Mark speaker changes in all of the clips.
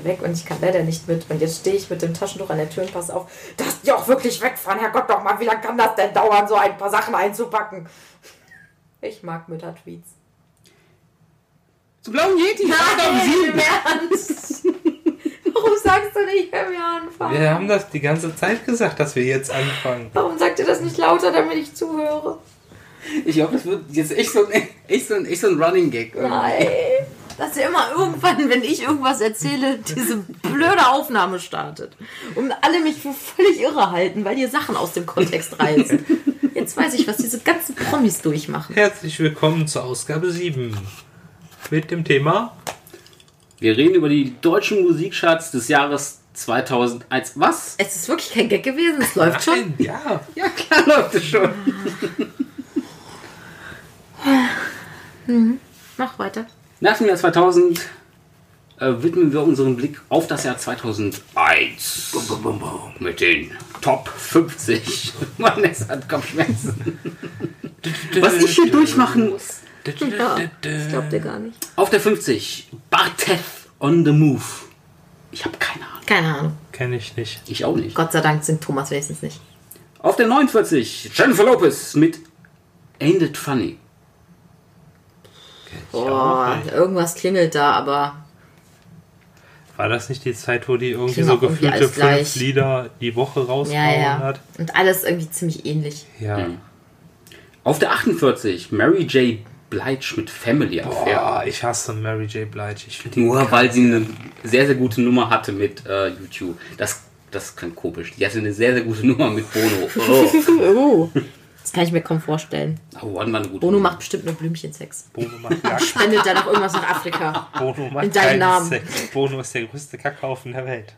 Speaker 1: bitte weg und ich kann leider nicht mit. Und jetzt stehe ich mit dem Taschentuch an der Tür und pass auf, dass die auch wirklich wegfahren. Herrgott doch mal, wie lange kann das denn dauern, so ein paar Sachen einzupacken? Ich mag Mütter-Tweets.
Speaker 2: Zum blauen Yeti, um
Speaker 1: im
Speaker 2: sieben.
Speaker 1: Ernst? Warum sagst du nicht, wenn wir anfangen?
Speaker 3: Wir haben das die ganze Zeit gesagt, dass wir jetzt anfangen.
Speaker 1: Warum sagt ihr das nicht lauter, damit ich zuhöre?
Speaker 2: Ich glaube, das wird jetzt echt so ein, echt so ein, echt so ein Running Gag. irgendwie.
Speaker 1: Nein. Dass ihr immer irgendwann, wenn ich irgendwas erzähle, diese blöde Aufnahme startet. Und alle mich für völlig irre halten, weil ihr Sachen aus dem Kontext reißt. Jetzt weiß ich, was diese ganzen Promis durchmachen.
Speaker 3: Herzlich willkommen zur Ausgabe 7. Mit dem Thema
Speaker 2: Wir reden über die deutschen Musikcharts des Jahres 2001. Was?
Speaker 1: Es ist wirklich kein Gag gewesen, es läuft schon.
Speaker 3: Nein, ja.
Speaker 2: Ja, klar läuft es schon.
Speaker 1: Mach weiter.
Speaker 2: Nach dem Jahr 2000 äh, widmen wir unseren Blick auf das Jahr 2001. Bum, bum, bum, bum. Mit den Top 50. Vanessa hat Kopfschmerzen. Was ich hier durchmachen muss.
Speaker 1: Ja, das glaubt ihr gar nicht.
Speaker 2: Auf der 50. Barteth on the Move. Ich habe keine Ahnung.
Speaker 1: Keine Ahnung.
Speaker 3: Kenne ich nicht.
Speaker 2: Ich auch nicht.
Speaker 1: Gott sei Dank singt Thomas wenigstens nicht.
Speaker 2: Auf der 49. Jennifer Lopez mit Ain't It Funny.
Speaker 1: Boah, irgendwas klingelt da, aber
Speaker 3: War das nicht die Zeit, wo die irgendwie so
Speaker 1: irgendwie
Speaker 3: gefühlte fünf
Speaker 1: gleich.
Speaker 3: Lieder die Woche rausgehauen
Speaker 1: ja, ja.
Speaker 3: hat?
Speaker 1: Und alles irgendwie ziemlich ähnlich.
Speaker 3: Ja.
Speaker 2: Hm. Auf der 48. Mary J. Blige mit Family Affair.
Speaker 3: Boah, ich hasse Mary J. Blige. Ich finde die
Speaker 2: Nur weil sie eine sehr, sehr gute Nummer hatte mit äh, YouTube. Das, das klingt komisch. Die hatte eine sehr, sehr gute Nummer mit Bono. Oh,
Speaker 1: Oh. Das kann ich mir kaum vorstellen.
Speaker 2: oh war eine gute
Speaker 1: Bono macht bestimmt nur Blümchensex.
Speaker 3: Bono macht gar
Speaker 1: Spendet dann auch irgendwas nach Afrika.
Speaker 3: Bono macht
Speaker 1: In deinem
Speaker 3: keinen
Speaker 1: Namen.
Speaker 3: Sex. Bono ist der größte Kackhaufen der Welt.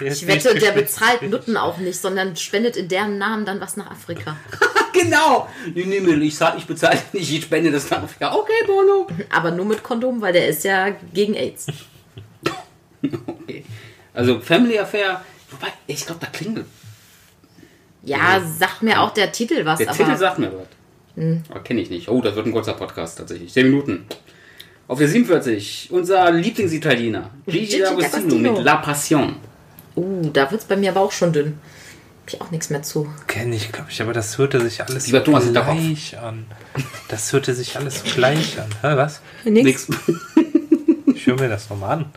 Speaker 3: Der
Speaker 1: Ich wette, der bezahlt Nutten auch nicht, sondern spendet in deren Namen dann was nach Afrika.
Speaker 2: genau! Nee, nee, nee, ich sag, ich bezahle nicht, ich spende das nach Afrika. Okay, Bono.
Speaker 1: Aber nur mit Kondom, weil der ist ja gegen AIDS.
Speaker 2: Okay. Also Family Affair, wobei, ich glaube, da klingelt.
Speaker 1: Ja, sagt mir auch der Titel was,
Speaker 2: Der
Speaker 1: aber.
Speaker 2: Titel sagt mir was. Aber kenne ich nicht. Oh, das wird ein kurzer Podcast tatsächlich. 10 Minuten. Auf der 47, unser Lieblingsitaliener. Gigi D'Agostino mit La Passion.
Speaker 1: uh, da wird's bei mir aber auch schon dünn. Hab ich auch nichts mehr zu.
Speaker 3: Kenne ich, glaube ich, aber das hörte sich alles
Speaker 2: Lieber Thomas
Speaker 3: gleich an. Das hörte sich alles gleich an. Hä, was?
Speaker 1: Nix.
Speaker 2: Nix.
Speaker 3: Ich höre mir das nochmal an.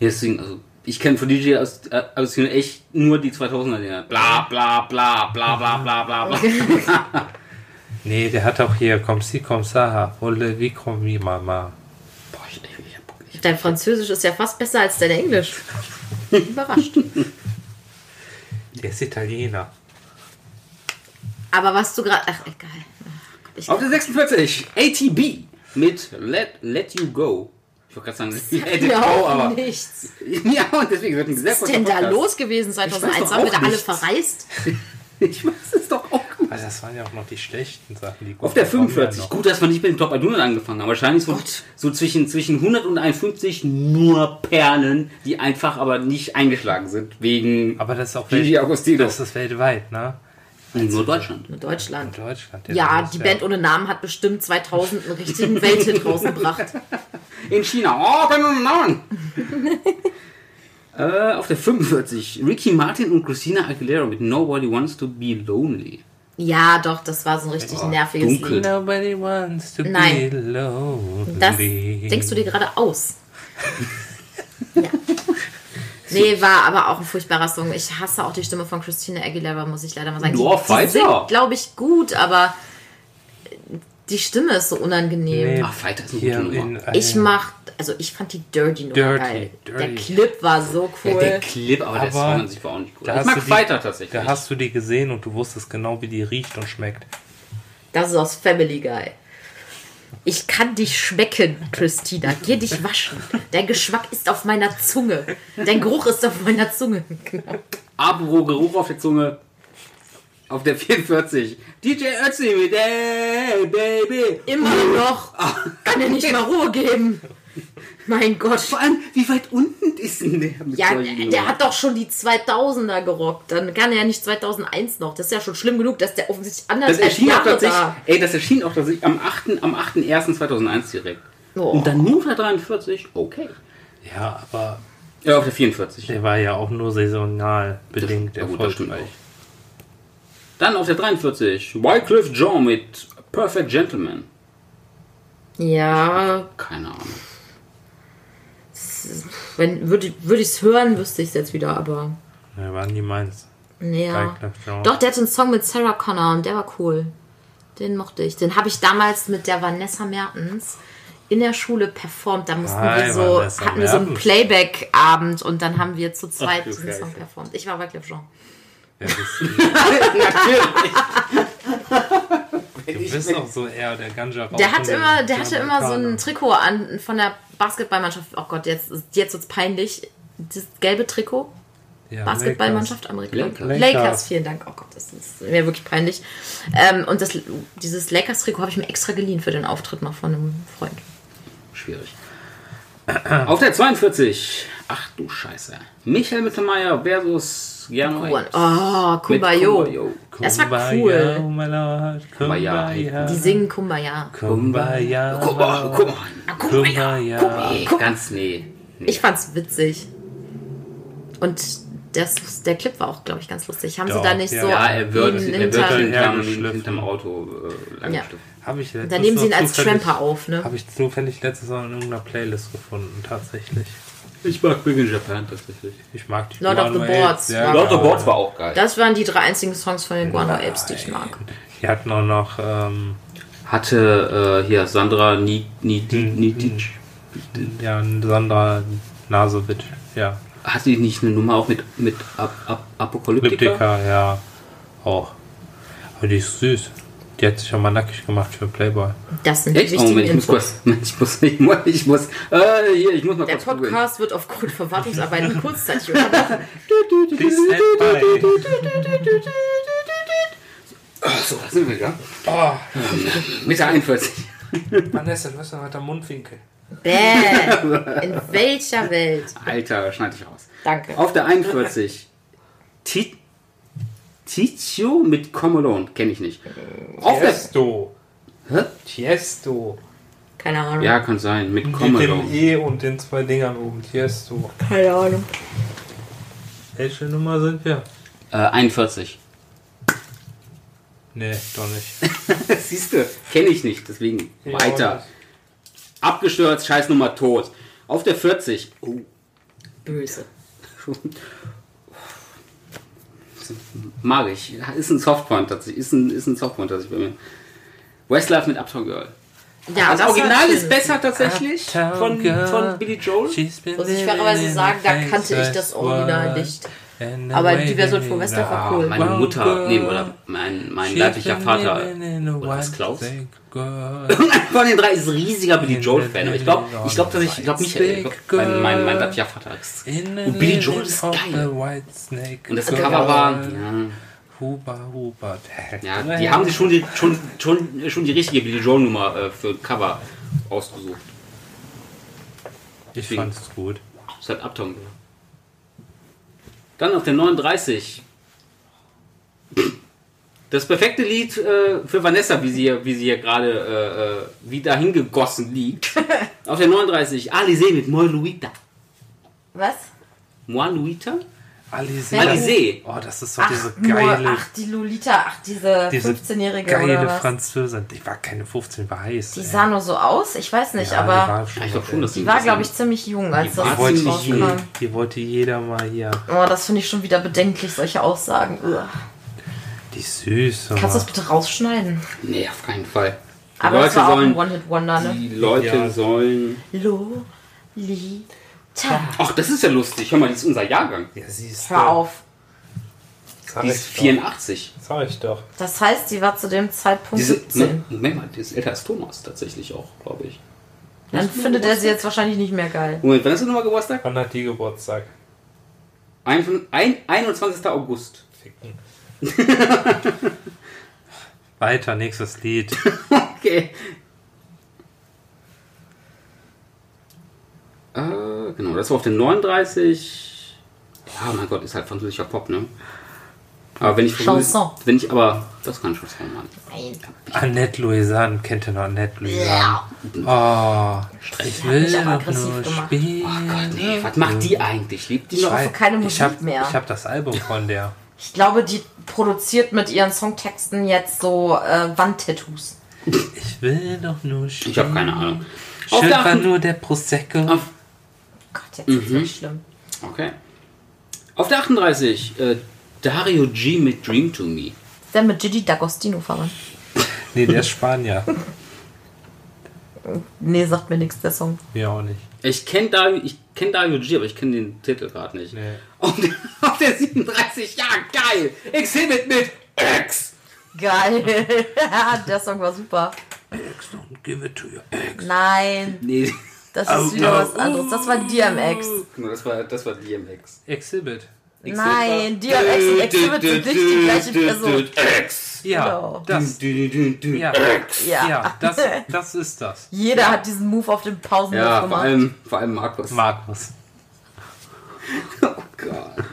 Speaker 2: Deswegen, also, ich kenne von DJ aus, äh, aus echt nur die 2000er Dinger. Bla bla bla bla bla bla bla bla.
Speaker 3: Nee, der hat auch hier Comme si, comme ça, volle wie comme wie mama.
Speaker 2: Boah, ich, ich, ich, ich,
Speaker 1: Dein Französisch ist ja fast besser als dein Englisch. Überrascht.
Speaker 3: Der ist Italiener.
Speaker 1: Aber was du gerade. Ach, egal. Ach, Ich,
Speaker 2: Auf der 46, ATB mit Let, Let You Go. Ich wollte gerade sagen, Let It
Speaker 1: mir
Speaker 2: Go,
Speaker 1: auch
Speaker 2: aber.
Speaker 1: nichts.
Speaker 2: Ja, und deswegen wird ein sehr
Speaker 1: Was ist denn da los gewesen
Speaker 2: weiß
Speaker 1: 2001?
Speaker 2: doch
Speaker 1: Haben wir da alle verreist?
Speaker 2: Ich weiß es doch auch gut.
Speaker 3: Also das waren ja auch noch die schlechten Sachen. Die
Speaker 2: Auf der
Speaker 3: guten kommen
Speaker 2: 45.
Speaker 3: ja noch.
Speaker 2: Gut, dass wir nicht mit dem Top 100 angefangen haben. Wahrscheinlich so, so zwischen, zwischen 100 und 51 nur Perlen, die einfach aber nicht eingeschlagen sind. Wegen
Speaker 3: Aber das ist auch
Speaker 2: Gigi Agostino.
Speaker 3: Das ist weltweit, ne?
Speaker 2: Nur Deutschland.
Speaker 1: Nur Deutschland.
Speaker 3: In Deutschland.
Speaker 1: Ja,
Speaker 3: das
Speaker 1: die Band ohne Namen hat bestimmt 2000 einen richtigen Welthit rausgebracht.
Speaker 2: In China. Oh, bin ohne Namen. äh, auf der 45. Ricky Martin und Christina Aguilera mit Nobody Wants to Be Lonely.
Speaker 1: Ja, doch, das war so ein richtig nerviges
Speaker 2: dunkel.
Speaker 1: Lied.
Speaker 3: Nobody wants to
Speaker 1: Nein.
Speaker 3: be lonely.
Speaker 1: Das denkst du dir gerade aus. ja. Nee, war aber auch ein furchtbarer Song. Ich hasse auch die Stimme von Christina Aguilera, muss ich leider mal sagen.
Speaker 2: Ja,
Speaker 1: die, die singt, glaube ich, gut, aber die Stimme ist so unangenehm.
Speaker 3: Nee.
Speaker 2: Ach, Fighter ist eine gute Nummer.
Speaker 1: Ich mach, also ich fand die Dirty Nummer
Speaker 3: Dirty,
Speaker 1: geil. Der
Speaker 3: Dirty.
Speaker 1: Clip war so
Speaker 2: Ja,
Speaker 1: cool.
Speaker 2: der Clip, aber, der
Speaker 3: Aber
Speaker 2: Song an sich war auch nicht cool.
Speaker 3: da
Speaker 2: Ich mag
Speaker 3: die-
Speaker 2: Fighter tatsächlich.
Speaker 3: Da hast du die gesehen und du wusstest genau, wie die riecht und schmeckt.
Speaker 1: Das ist aus Family Guy. Ich kann dich schmecken, Christina. Geh dich waschen. Dein Geschmack ist auf meiner Zunge. Dein Geruch ist auf meiner Zunge. Genau.
Speaker 2: Apropos Geruch auf der Zunge. Auf der 44. DJ Ötzi Hey Baby.
Speaker 1: Immer noch. Kann er nicht mal Ruhe geben. Mein Gott.
Speaker 2: Vor allem, wie weit unten ist denn der mit
Speaker 1: Ja, der hat doch schon die 2000er gerockt. Dann kann er ja nicht 2001 noch. Das ist ja schon schlimm genug, dass der offensichtlich anders
Speaker 2: Das erschien auch tatsächlich,
Speaker 1: da.
Speaker 2: ey, das erschien auch tatsächlich am 8. am 8.1.2001 direkt.
Speaker 1: Oh.
Speaker 2: Und dann nur auf der 43, okay.
Speaker 3: Ja, aber
Speaker 2: Ja, auf der 44.
Speaker 3: der war ja auch nur saisonal bedingt
Speaker 2: Ja, gut, das stimmt
Speaker 3: erfolgreich.
Speaker 2: Dann auf der 43, Wycliffe Jean mit Perfect Gentleman.
Speaker 1: Ja,
Speaker 2: Keine Ahnung.
Speaker 1: Wenn würde würd ich es hören, wüsste ich es jetzt wieder, aber.
Speaker 3: Ja, waren die meins.
Speaker 1: Ja. Doch, der hat einen Song mit Sarah Connor und der war cool. Den mochte ich. Den habe ich damals mit der Vanessa Mertens in der Schule performt. Da mussten
Speaker 3: Hi,
Speaker 1: wir so,
Speaker 3: Vanessa
Speaker 1: hatten wir so einen. Playback-Abend und dann haben wir zu zweit
Speaker 2: Ach,
Speaker 1: diesen. Song performt. Ich war Wyclef Jean.
Speaker 3: Ja, das,
Speaker 2: Natürlich.
Speaker 3: du bist auch so eher der Ganja
Speaker 1: Der hat immer, der hatte immer so ein. Trikot an von der Basketballmannschaft. Oh Gott, jetzt, jetzt wird's peinlich. Das gelbe Trikot.
Speaker 3: Ja,
Speaker 1: Basketballmannschaft Amerika.
Speaker 2: Lakers.
Speaker 1: Lakers.
Speaker 3: Lakers.
Speaker 1: vielen Dank. Oh Gott, das ist mir wirklich peinlich. Ähm, und das, dieses Lakers-Trikot habe ich mir extra geliehen für den Auftritt noch von einem Freund.
Speaker 2: Schwierig. Auf der 42, ach du Scheiße. Michael Mittermeier versus Gernot.
Speaker 1: Oh,
Speaker 2: Mit
Speaker 1: Kumbayo.
Speaker 2: Kumbayo.
Speaker 1: Das war
Speaker 3: Kumbaya,
Speaker 1: cool.
Speaker 3: oh my Lord,
Speaker 2: Kumbaya.
Speaker 3: Kumbaya.
Speaker 1: Die singen Kumbaya.
Speaker 3: Kumbaya.
Speaker 2: Guck mal.
Speaker 3: Kumbaya.
Speaker 2: Nee, ganz nee. nee.
Speaker 1: Ich fand's witzig. Und das, der Clip war auch, glaube ich, ganz lustig. Haben sie
Speaker 3: Doch,
Speaker 1: da nicht
Speaker 3: ja.
Speaker 1: so
Speaker 2: ja, er wird, er wird
Speaker 1: hinter-
Speaker 2: hinterm,
Speaker 3: hergeschliffen.
Speaker 2: hinterm Auto äh, lang
Speaker 1: Ja.
Speaker 3: Habe ich
Speaker 1: Da nehmen sie ihn als Tramper auf, ne?
Speaker 3: Habe ich zufällig letztes Mal in irgendeiner Playlist gefunden, tatsächlich.
Speaker 2: Ich mag Big in Japan tatsächlich.
Speaker 3: Ich mag die
Speaker 1: Lord of the
Speaker 3: Guano
Speaker 1: Boards war-
Speaker 2: Lord of the Boards war auch geil.
Speaker 1: Das waren die drei einzigen Songs von den Guano Apes, die ich mag.
Speaker 3: Die hatten auch noch, ähm,
Speaker 2: Hatte äh, hier Sandra Ni- Ni-
Speaker 3: Hm,
Speaker 2: Nitic.
Speaker 3: ja, Sandra Nasowitsch, ja.
Speaker 2: Hat die nicht eine Nummer auch mit, mit Ap Ap Apokalyptika?
Speaker 3: Liptika, ja, auch. Aber die ist süß. Die hat sich auch mal nackig gemacht für Playboy.
Speaker 1: Das sind die
Speaker 2: Echt? Oh,
Speaker 1: wichtigen
Speaker 2: Moment, ich muss kurz. Ich muss, ich muss, ich muss, äh, hier, ich muss mal
Speaker 1: Der
Speaker 2: kurz googeln.
Speaker 1: Podcast wird aufgrund von Wartungsarbeiten kurzzeitig unterbrochen.
Speaker 2: So, da sind wir wieder.
Speaker 3: Oh,
Speaker 2: Mitte 41.
Speaker 3: Vanessa, du hast noch weiter Mundwinkel.
Speaker 1: Bäh. In welcher Welt?
Speaker 2: Alter, schneid dich raus.
Speaker 1: Danke.
Speaker 2: Auf der 41. Ti- Tizio mit Comolone. Kenne ich nicht. Auf der.
Speaker 3: Tiesto.
Speaker 2: Hä?
Speaker 3: Tiesto.
Speaker 1: Keine Ahnung.
Speaker 2: Ja, kann sein. Mit
Speaker 3: Mit dem
Speaker 2: Comolone.
Speaker 3: E und den zwei Dingern oben. Tiesto.
Speaker 1: Keine Ahnung.
Speaker 3: Welche Nummer sind wir?
Speaker 2: Äh, 41.
Speaker 3: Nee, doch nicht.
Speaker 2: Siehst du, kenne ich nicht. Deswegen weiter. Abgestürzt, Scheißnummer tot. Auf der 40. Oh,
Speaker 1: Böse.
Speaker 2: mag ich. Ist ein Softpoint tatsächlich. Ist ein, ist ein Softpoint tatsächlich bei mir. Westlife mit Uptown Girl.
Speaker 1: Ja,
Speaker 2: Das
Speaker 1: war
Speaker 2: Original ist besser tatsächlich von, von Billy Joel.
Speaker 1: Muss ich fairerweise sagen, da kannte ich das Original nicht. Aber die Version von Westlife war
Speaker 3: love.
Speaker 1: cool.
Speaker 2: Meine Mutter, nee, oder mein, mein leiblicher Vater. Oder was,
Speaker 3: white
Speaker 2: Klaus? Von den drei ist ein riesiger Billy Joel-Fan. Aber ich glaube, ich glaube, dass ich, ich glaube Michael, ich glaub, mein, mein, mein leiblicher Vater ist. Und Billy Joel ist geil. Und das. Cover war, ja,
Speaker 3: Huba, Huba.
Speaker 2: ja, die haben sich schon die, schon, schon, schon die richtige Billy Joel-Nummer äh, für Cover ausgesucht.
Speaker 3: Ich fand's gut.
Speaker 2: Das hat Uptown Girl. Dann auf der 39. Das perfekte Lied äh, für Vanessa, wie sie, hier- wie sie hier gerade äh, äh, wie dahin gegossen liegt. auf der 39. Alizé mit Moi Luita.
Speaker 1: Was?
Speaker 2: Moi Luita?
Speaker 3: Alizé.
Speaker 2: Alizé.
Speaker 3: Oh, das ist so
Speaker 1: Ach,
Speaker 3: diese
Speaker 1: nur,
Speaker 3: geile,
Speaker 1: ach, die Lolita, ach, diese,
Speaker 3: diese
Speaker 1: 15-Jährige oder
Speaker 3: geile
Speaker 1: was?
Speaker 3: Französin. Die war keine 15, war heiß.
Speaker 1: Die
Speaker 3: ey.
Speaker 1: sah nur so aus, ich weiß nicht,
Speaker 3: Ja, die
Speaker 1: aber
Speaker 3: war schon
Speaker 2: Ja, ich glaube schon, dass
Speaker 1: die war, glaube ich, ziemlich jung, als
Speaker 2: Die war
Speaker 1: das
Speaker 3: Die wollte, je,
Speaker 1: rauskam.
Speaker 3: die wollte jeder mal hier.
Speaker 1: Oh, das finde ich schon wieder bedenklich, solche Aussagen. Ugh.
Speaker 3: Die ist süß.
Speaker 1: Kannst du das bitte rausschneiden?
Speaker 2: Nee, auf keinen Fall. Die
Speaker 1: Aber das
Speaker 2: Leute
Speaker 1: war auch ein
Speaker 2: sollen.
Speaker 1: One-Hit-Wonder, ne?
Speaker 2: Die Leute
Speaker 3: Ja.
Speaker 2: sollen.
Speaker 1: Lolita.
Speaker 2: Ach, das ist ja lustig. Hör mal, das ist unser Jahrgang.
Speaker 3: Ja, siehst
Speaker 1: Hör auf.
Speaker 3: Sag
Speaker 2: Die ist
Speaker 3: doch.
Speaker 2: 84.
Speaker 3: Sag ich doch.
Speaker 1: Das heißt, sie war zu dem Zeitpunkt
Speaker 2: Diese,
Speaker 1: 17.
Speaker 2: Moment mal, die ist älter als Thomas tatsächlich auch, glaube ich.
Speaker 1: Dann findet er sie jetzt wahrscheinlich nicht mehr geil.
Speaker 2: Moment, wann ist denn nochmal Geburtstag?
Speaker 3: Wann hat die Geburtstag?
Speaker 2: Ein, ein, 21. August.
Speaker 3: Ficken. Weiter, nächstes Lied.
Speaker 2: Okay. Äh, genau, das war auf den 39. Ja, mein Gott, ist halt französischer Pop, ne? Aber wenn ich
Speaker 1: Chanson.
Speaker 2: wenn ich aber das kein Chanson, Mann.
Speaker 1: Nein.
Speaker 3: Annette Louisanne, kennt ihr noch Annette Louisanne? Oh, ich will
Speaker 1: mich aber
Speaker 3: nur
Speaker 1: gemacht.
Speaker 3: spielen.
Speaker 2: Oh Gott, nee, was macht die eigentlich? Lebt die
Speaker 1: Ich
Speaker 2: noch?
Speaker 1: hoffe, keine
Speaker 3: ich
Speaker 1: Musik
Speaker 3: hab,
Speaker 1: mehr.
Speaker 3: Ich habe das Album von der.
Speaker 1: Ich glaube, die produziert mit ihren Songtexten jetzt so äh, Wandtattoos.
Speaker 3: Ich will doch nur spielen.
Speaker 2: Ich habe keine Ahnung.
Speaker 3: Schön war nur der Prosecco.
Speaker 2: Auf,
Speaker 1: Jetzt ist
Speaker 2: Mhm.
Speaker 1: es schlimm.
Speaker 2: okay. Auf der 38, äh, Dario G mit Dream to Me.
Speaker 1: Ist der mit Gigi D'Agostino verwandt?
Speaker 3: Nee, der ist Spanier.
Speaker 1: Nee, sagt mir nichts, der Song.
Speaker 3: Mir auch nicht.
Speaker 2: Ich kenne Dario, ich kenn Dario G, aber ich kenne den Titel gerade nicht.
Speaker 3: Nee.
Speaker 2: Auf, der, auf der 37, ja geil. Exhibit mit X.
Speaker 1: Geil. der Song war super.
Speaker 3: Ex, don't give it to your ex.
Speaker 1: Nein,
Speaker 2: Nee,
Speaker 1: das ist
Speaker 3: Oh,
Speaker 1: wieder was anderes. Das war DMX.
Speaker 2: das war, das war DMX.
Speaker 3: Exhibit.
Speaker 1: Nein, DMX und Exhibit sind nicht die gleiche Person.
Speaker 2: X.
Speaker 3: Ja,
Speaker 1: Genau.
Speaker 3: das. Ja, das, das ist das.
Speaker 1: Jeder hat diesen Move auf dem
Speaker 2: Ja, vor
Speaker 1: gemacht.
Speaker 2: allem, vor allem Markus.
Speaker 3: Markus.
Speaker 2: Oh Gott.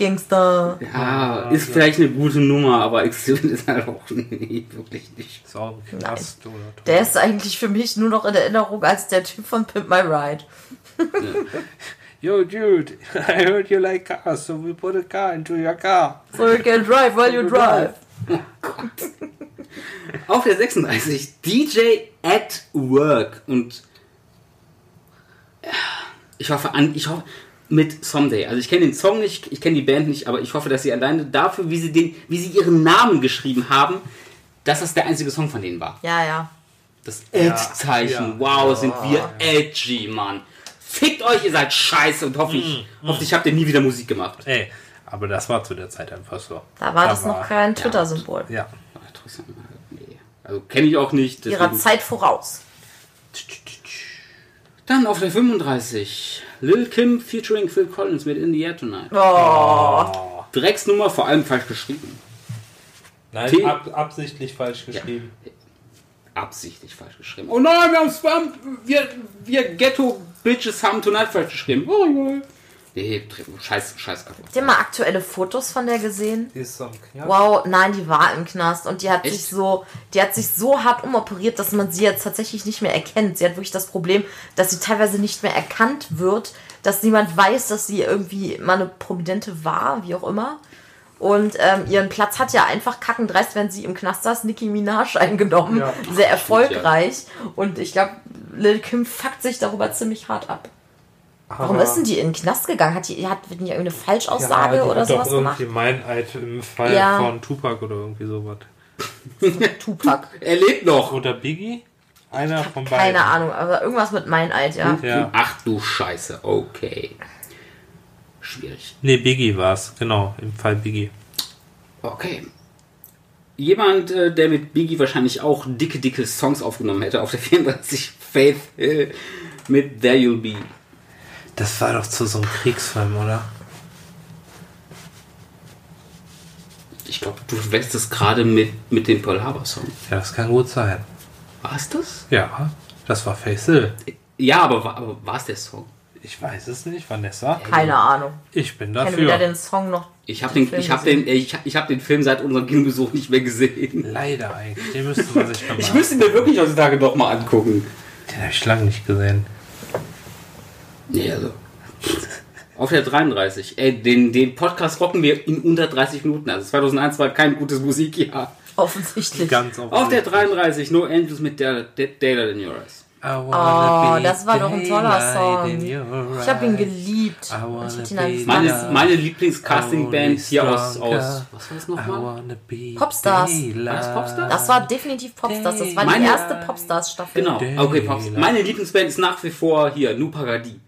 Speaker 1: Gangster.
Speaker 2: Ja, ist vielleicht eine gute Nummer, aber Exhibit ist halt auch nee, wirklich nicht.
Speaker 3: Im Knast oder tot.
Speaker 1: Der ist eigentlich für mich nur noch in Erinnerung als der Typ von Pimp My Ride.
Speaker 3: Yo, dude, I heard you like cars, so we put a car into your car.
Speaker 1: So you can drive while you drive.
Speaker 2: Auf der 36, DJ at Work. Und ja, ich hoffe, an, ich hoffe, mit Someday. Also ich kenne den Song nicht, ich kenne die Band nicht, aber ich hoffe, dass sie alleine dafür, wie sie, den, wie sie ihren Namen geschrieben haben, dass das der einzige Song von denen war.
Speaker 1: Ja, ja.
Speaker 2: Das Ad-Zeichen.
Speaker 3: ja.
Speaker 2: Wow, sind wir edgy, Mann. Fickt euch, ihr seid scheiße und hoffe ich, hoffe ich habt ihr nie wieder Musik gemacht.
Speaker 3: Ey, aber das war zu der Zeit einfach so.
Speaker 1: Da war das
Speaker 3: Aber-
Speaker 1: noch kein Twitter-Symbol.
Speaker 3: Ja.
Speaker 2: Nee. Also kenne ich auch nicht.
Speaker 1: Ihrer Zeit voraus.
Speaker 2: Dann auf der 35. Lil Kim featuring Phil Collins mit In the Air Tonight.
Speaker 1: Oh,
Speaker 2: Drecksnummer, vor allem falsch geschrieben.
Speaker 3: Nein, ab, absichtlich falsch geschrieben.
Speaker 2: Absichtlich falsch geschrieben. Oh nein, wir haben Spam. Wir, wir Ghetto-Bitches haben Tonight falsch geschrieben. Oh ja. Nee, scheiß, scheiß kaputt.
Speaker 1: habt ihr mal aktuelle Fotos von der gesehen?
Speaker 3: Die ist so ein Knast.
Speaker 1: Wow, nein, die war im Knast und die hat
Speaker 2: Echt?
Speaker 1: sich so, die hat sich so hart umoperiert, dass man sie jetzt tatsächlich nicht mehr erkennt. Sie hat wirklich das Problem, dass sie teilweise nicht mehr erkannt wird, dass niemand weiß, dass sie irgendwie mal eine Prominente war, wie auch immer. Und ähm, ihren Platz hat ja einfach kackendreist, wenn sie im Knast saß, Nicki Minaj eingenommen.
Speaker 3: Ja.
Speaker 1: Sehr erfolgreich. Und ich glaube, Lil Kim fuckt sich darüber ziemlich hart ab. Warum
Speaker 3: Aber-
Speaker 1: ist denn die in den Knast gegangen? Hat die, hat die irgendeine
Speaker 3: Ja,
Speaker 1: Falschaussage
Speaker 3: die
Speaker 1: oder
Speaker 3: hat doch
Speaker 1: sowas gemacht?
Speaker 3: irgendwie Meineid im Fall
Speaker 1: Ja.
Speaker 3: von Tupac oder irgendwie sowas.
Speaker 1: Tupac.
Speaker 2: Er lebt noch.
Speaker 3: Oder Biggie? Einer von beiden.
Speaker 1: Keine Ahnung, aber irgendwas mit Meineid, ja.
Speaker 3: Ja.
Speaker 2: Ach du Scheiße. Okay. Schwierig.
Speaker 3: Nee, Biggie war es, genau, im Fall Biggie.
Speaker 2: Okay. Jemand, äh, der mit Biggie wahrscheinlich auch dicke, dicke Songs aufgenommen hätte, auf der 34 Faith Hill mit There You'll Be.
Speaker 3: Das war doch zu so einem Kriegsfilm, oder?
Speaker 2: Ich glaube, du wärst es gerade mit, mit dem Pearl Harbor Song.
Speaker 3: Ja, das kann gut sein.
Speaker 2: War es das?
Speaker 3: Ja, das war Face Hill.
Speaker 2: Ja, aber, war- aber war es der Song?
Speaker 3: Ich weiß es nicht, Vanessa.
Speaker 1: Keine Ahnung.
Speaker 3: Ich bin
Speaker 1: Ich kenne weder
Speaker 3: dafür.
Speaker 1: den Song noch.
Speaker 2: Ich habe den,
Speaker 1: Film
Speaker 2: ich hab den, ich, ich hab den Film seit unserem Kinobesuch nicht mehr gesehen.
Speaker 3: Leider eigentlich. Den müsste man sich
Speaker 2: Ich müsste ihn mir wirklich heutzutage doch mal angucken.
Speaker 3: Den habe ich lange nicht gesehen.
Speaker 2: Nee, also. Auf der 33. Ey, den, den Podcast rocken wir in unter 30 Minuten. Also 2001 war kein gutes Musikjahr.
Speaker 1: Offensichtlich.
Speaker 3: Ganz
Speaker 2: Auf der 33 No Angels mit Daylight in Your Eyes.
Speaker 3: Oh,
Speaker 1: das war doch ein toller Song. Ich habe ihn geliebt. Ich ihn
Speaker 2: Meine, meine Lieblings-Casting-Band hier aus, aus. Was war das nochmal?
Speaker 1: Popstars.
Speaker 2: War das Popstars?
Speaker 1: Das war definitiv Popstars. Das war die
Speaker 2: Meine-
Speaker 1: erste Popstars-Staffel.
Speaker 2: Genau, okay, Pops.
Speaker 3: Daylight.
Speaker 2: Meine Lieblingsband ist nach wie vor hier, Nu Pagadi.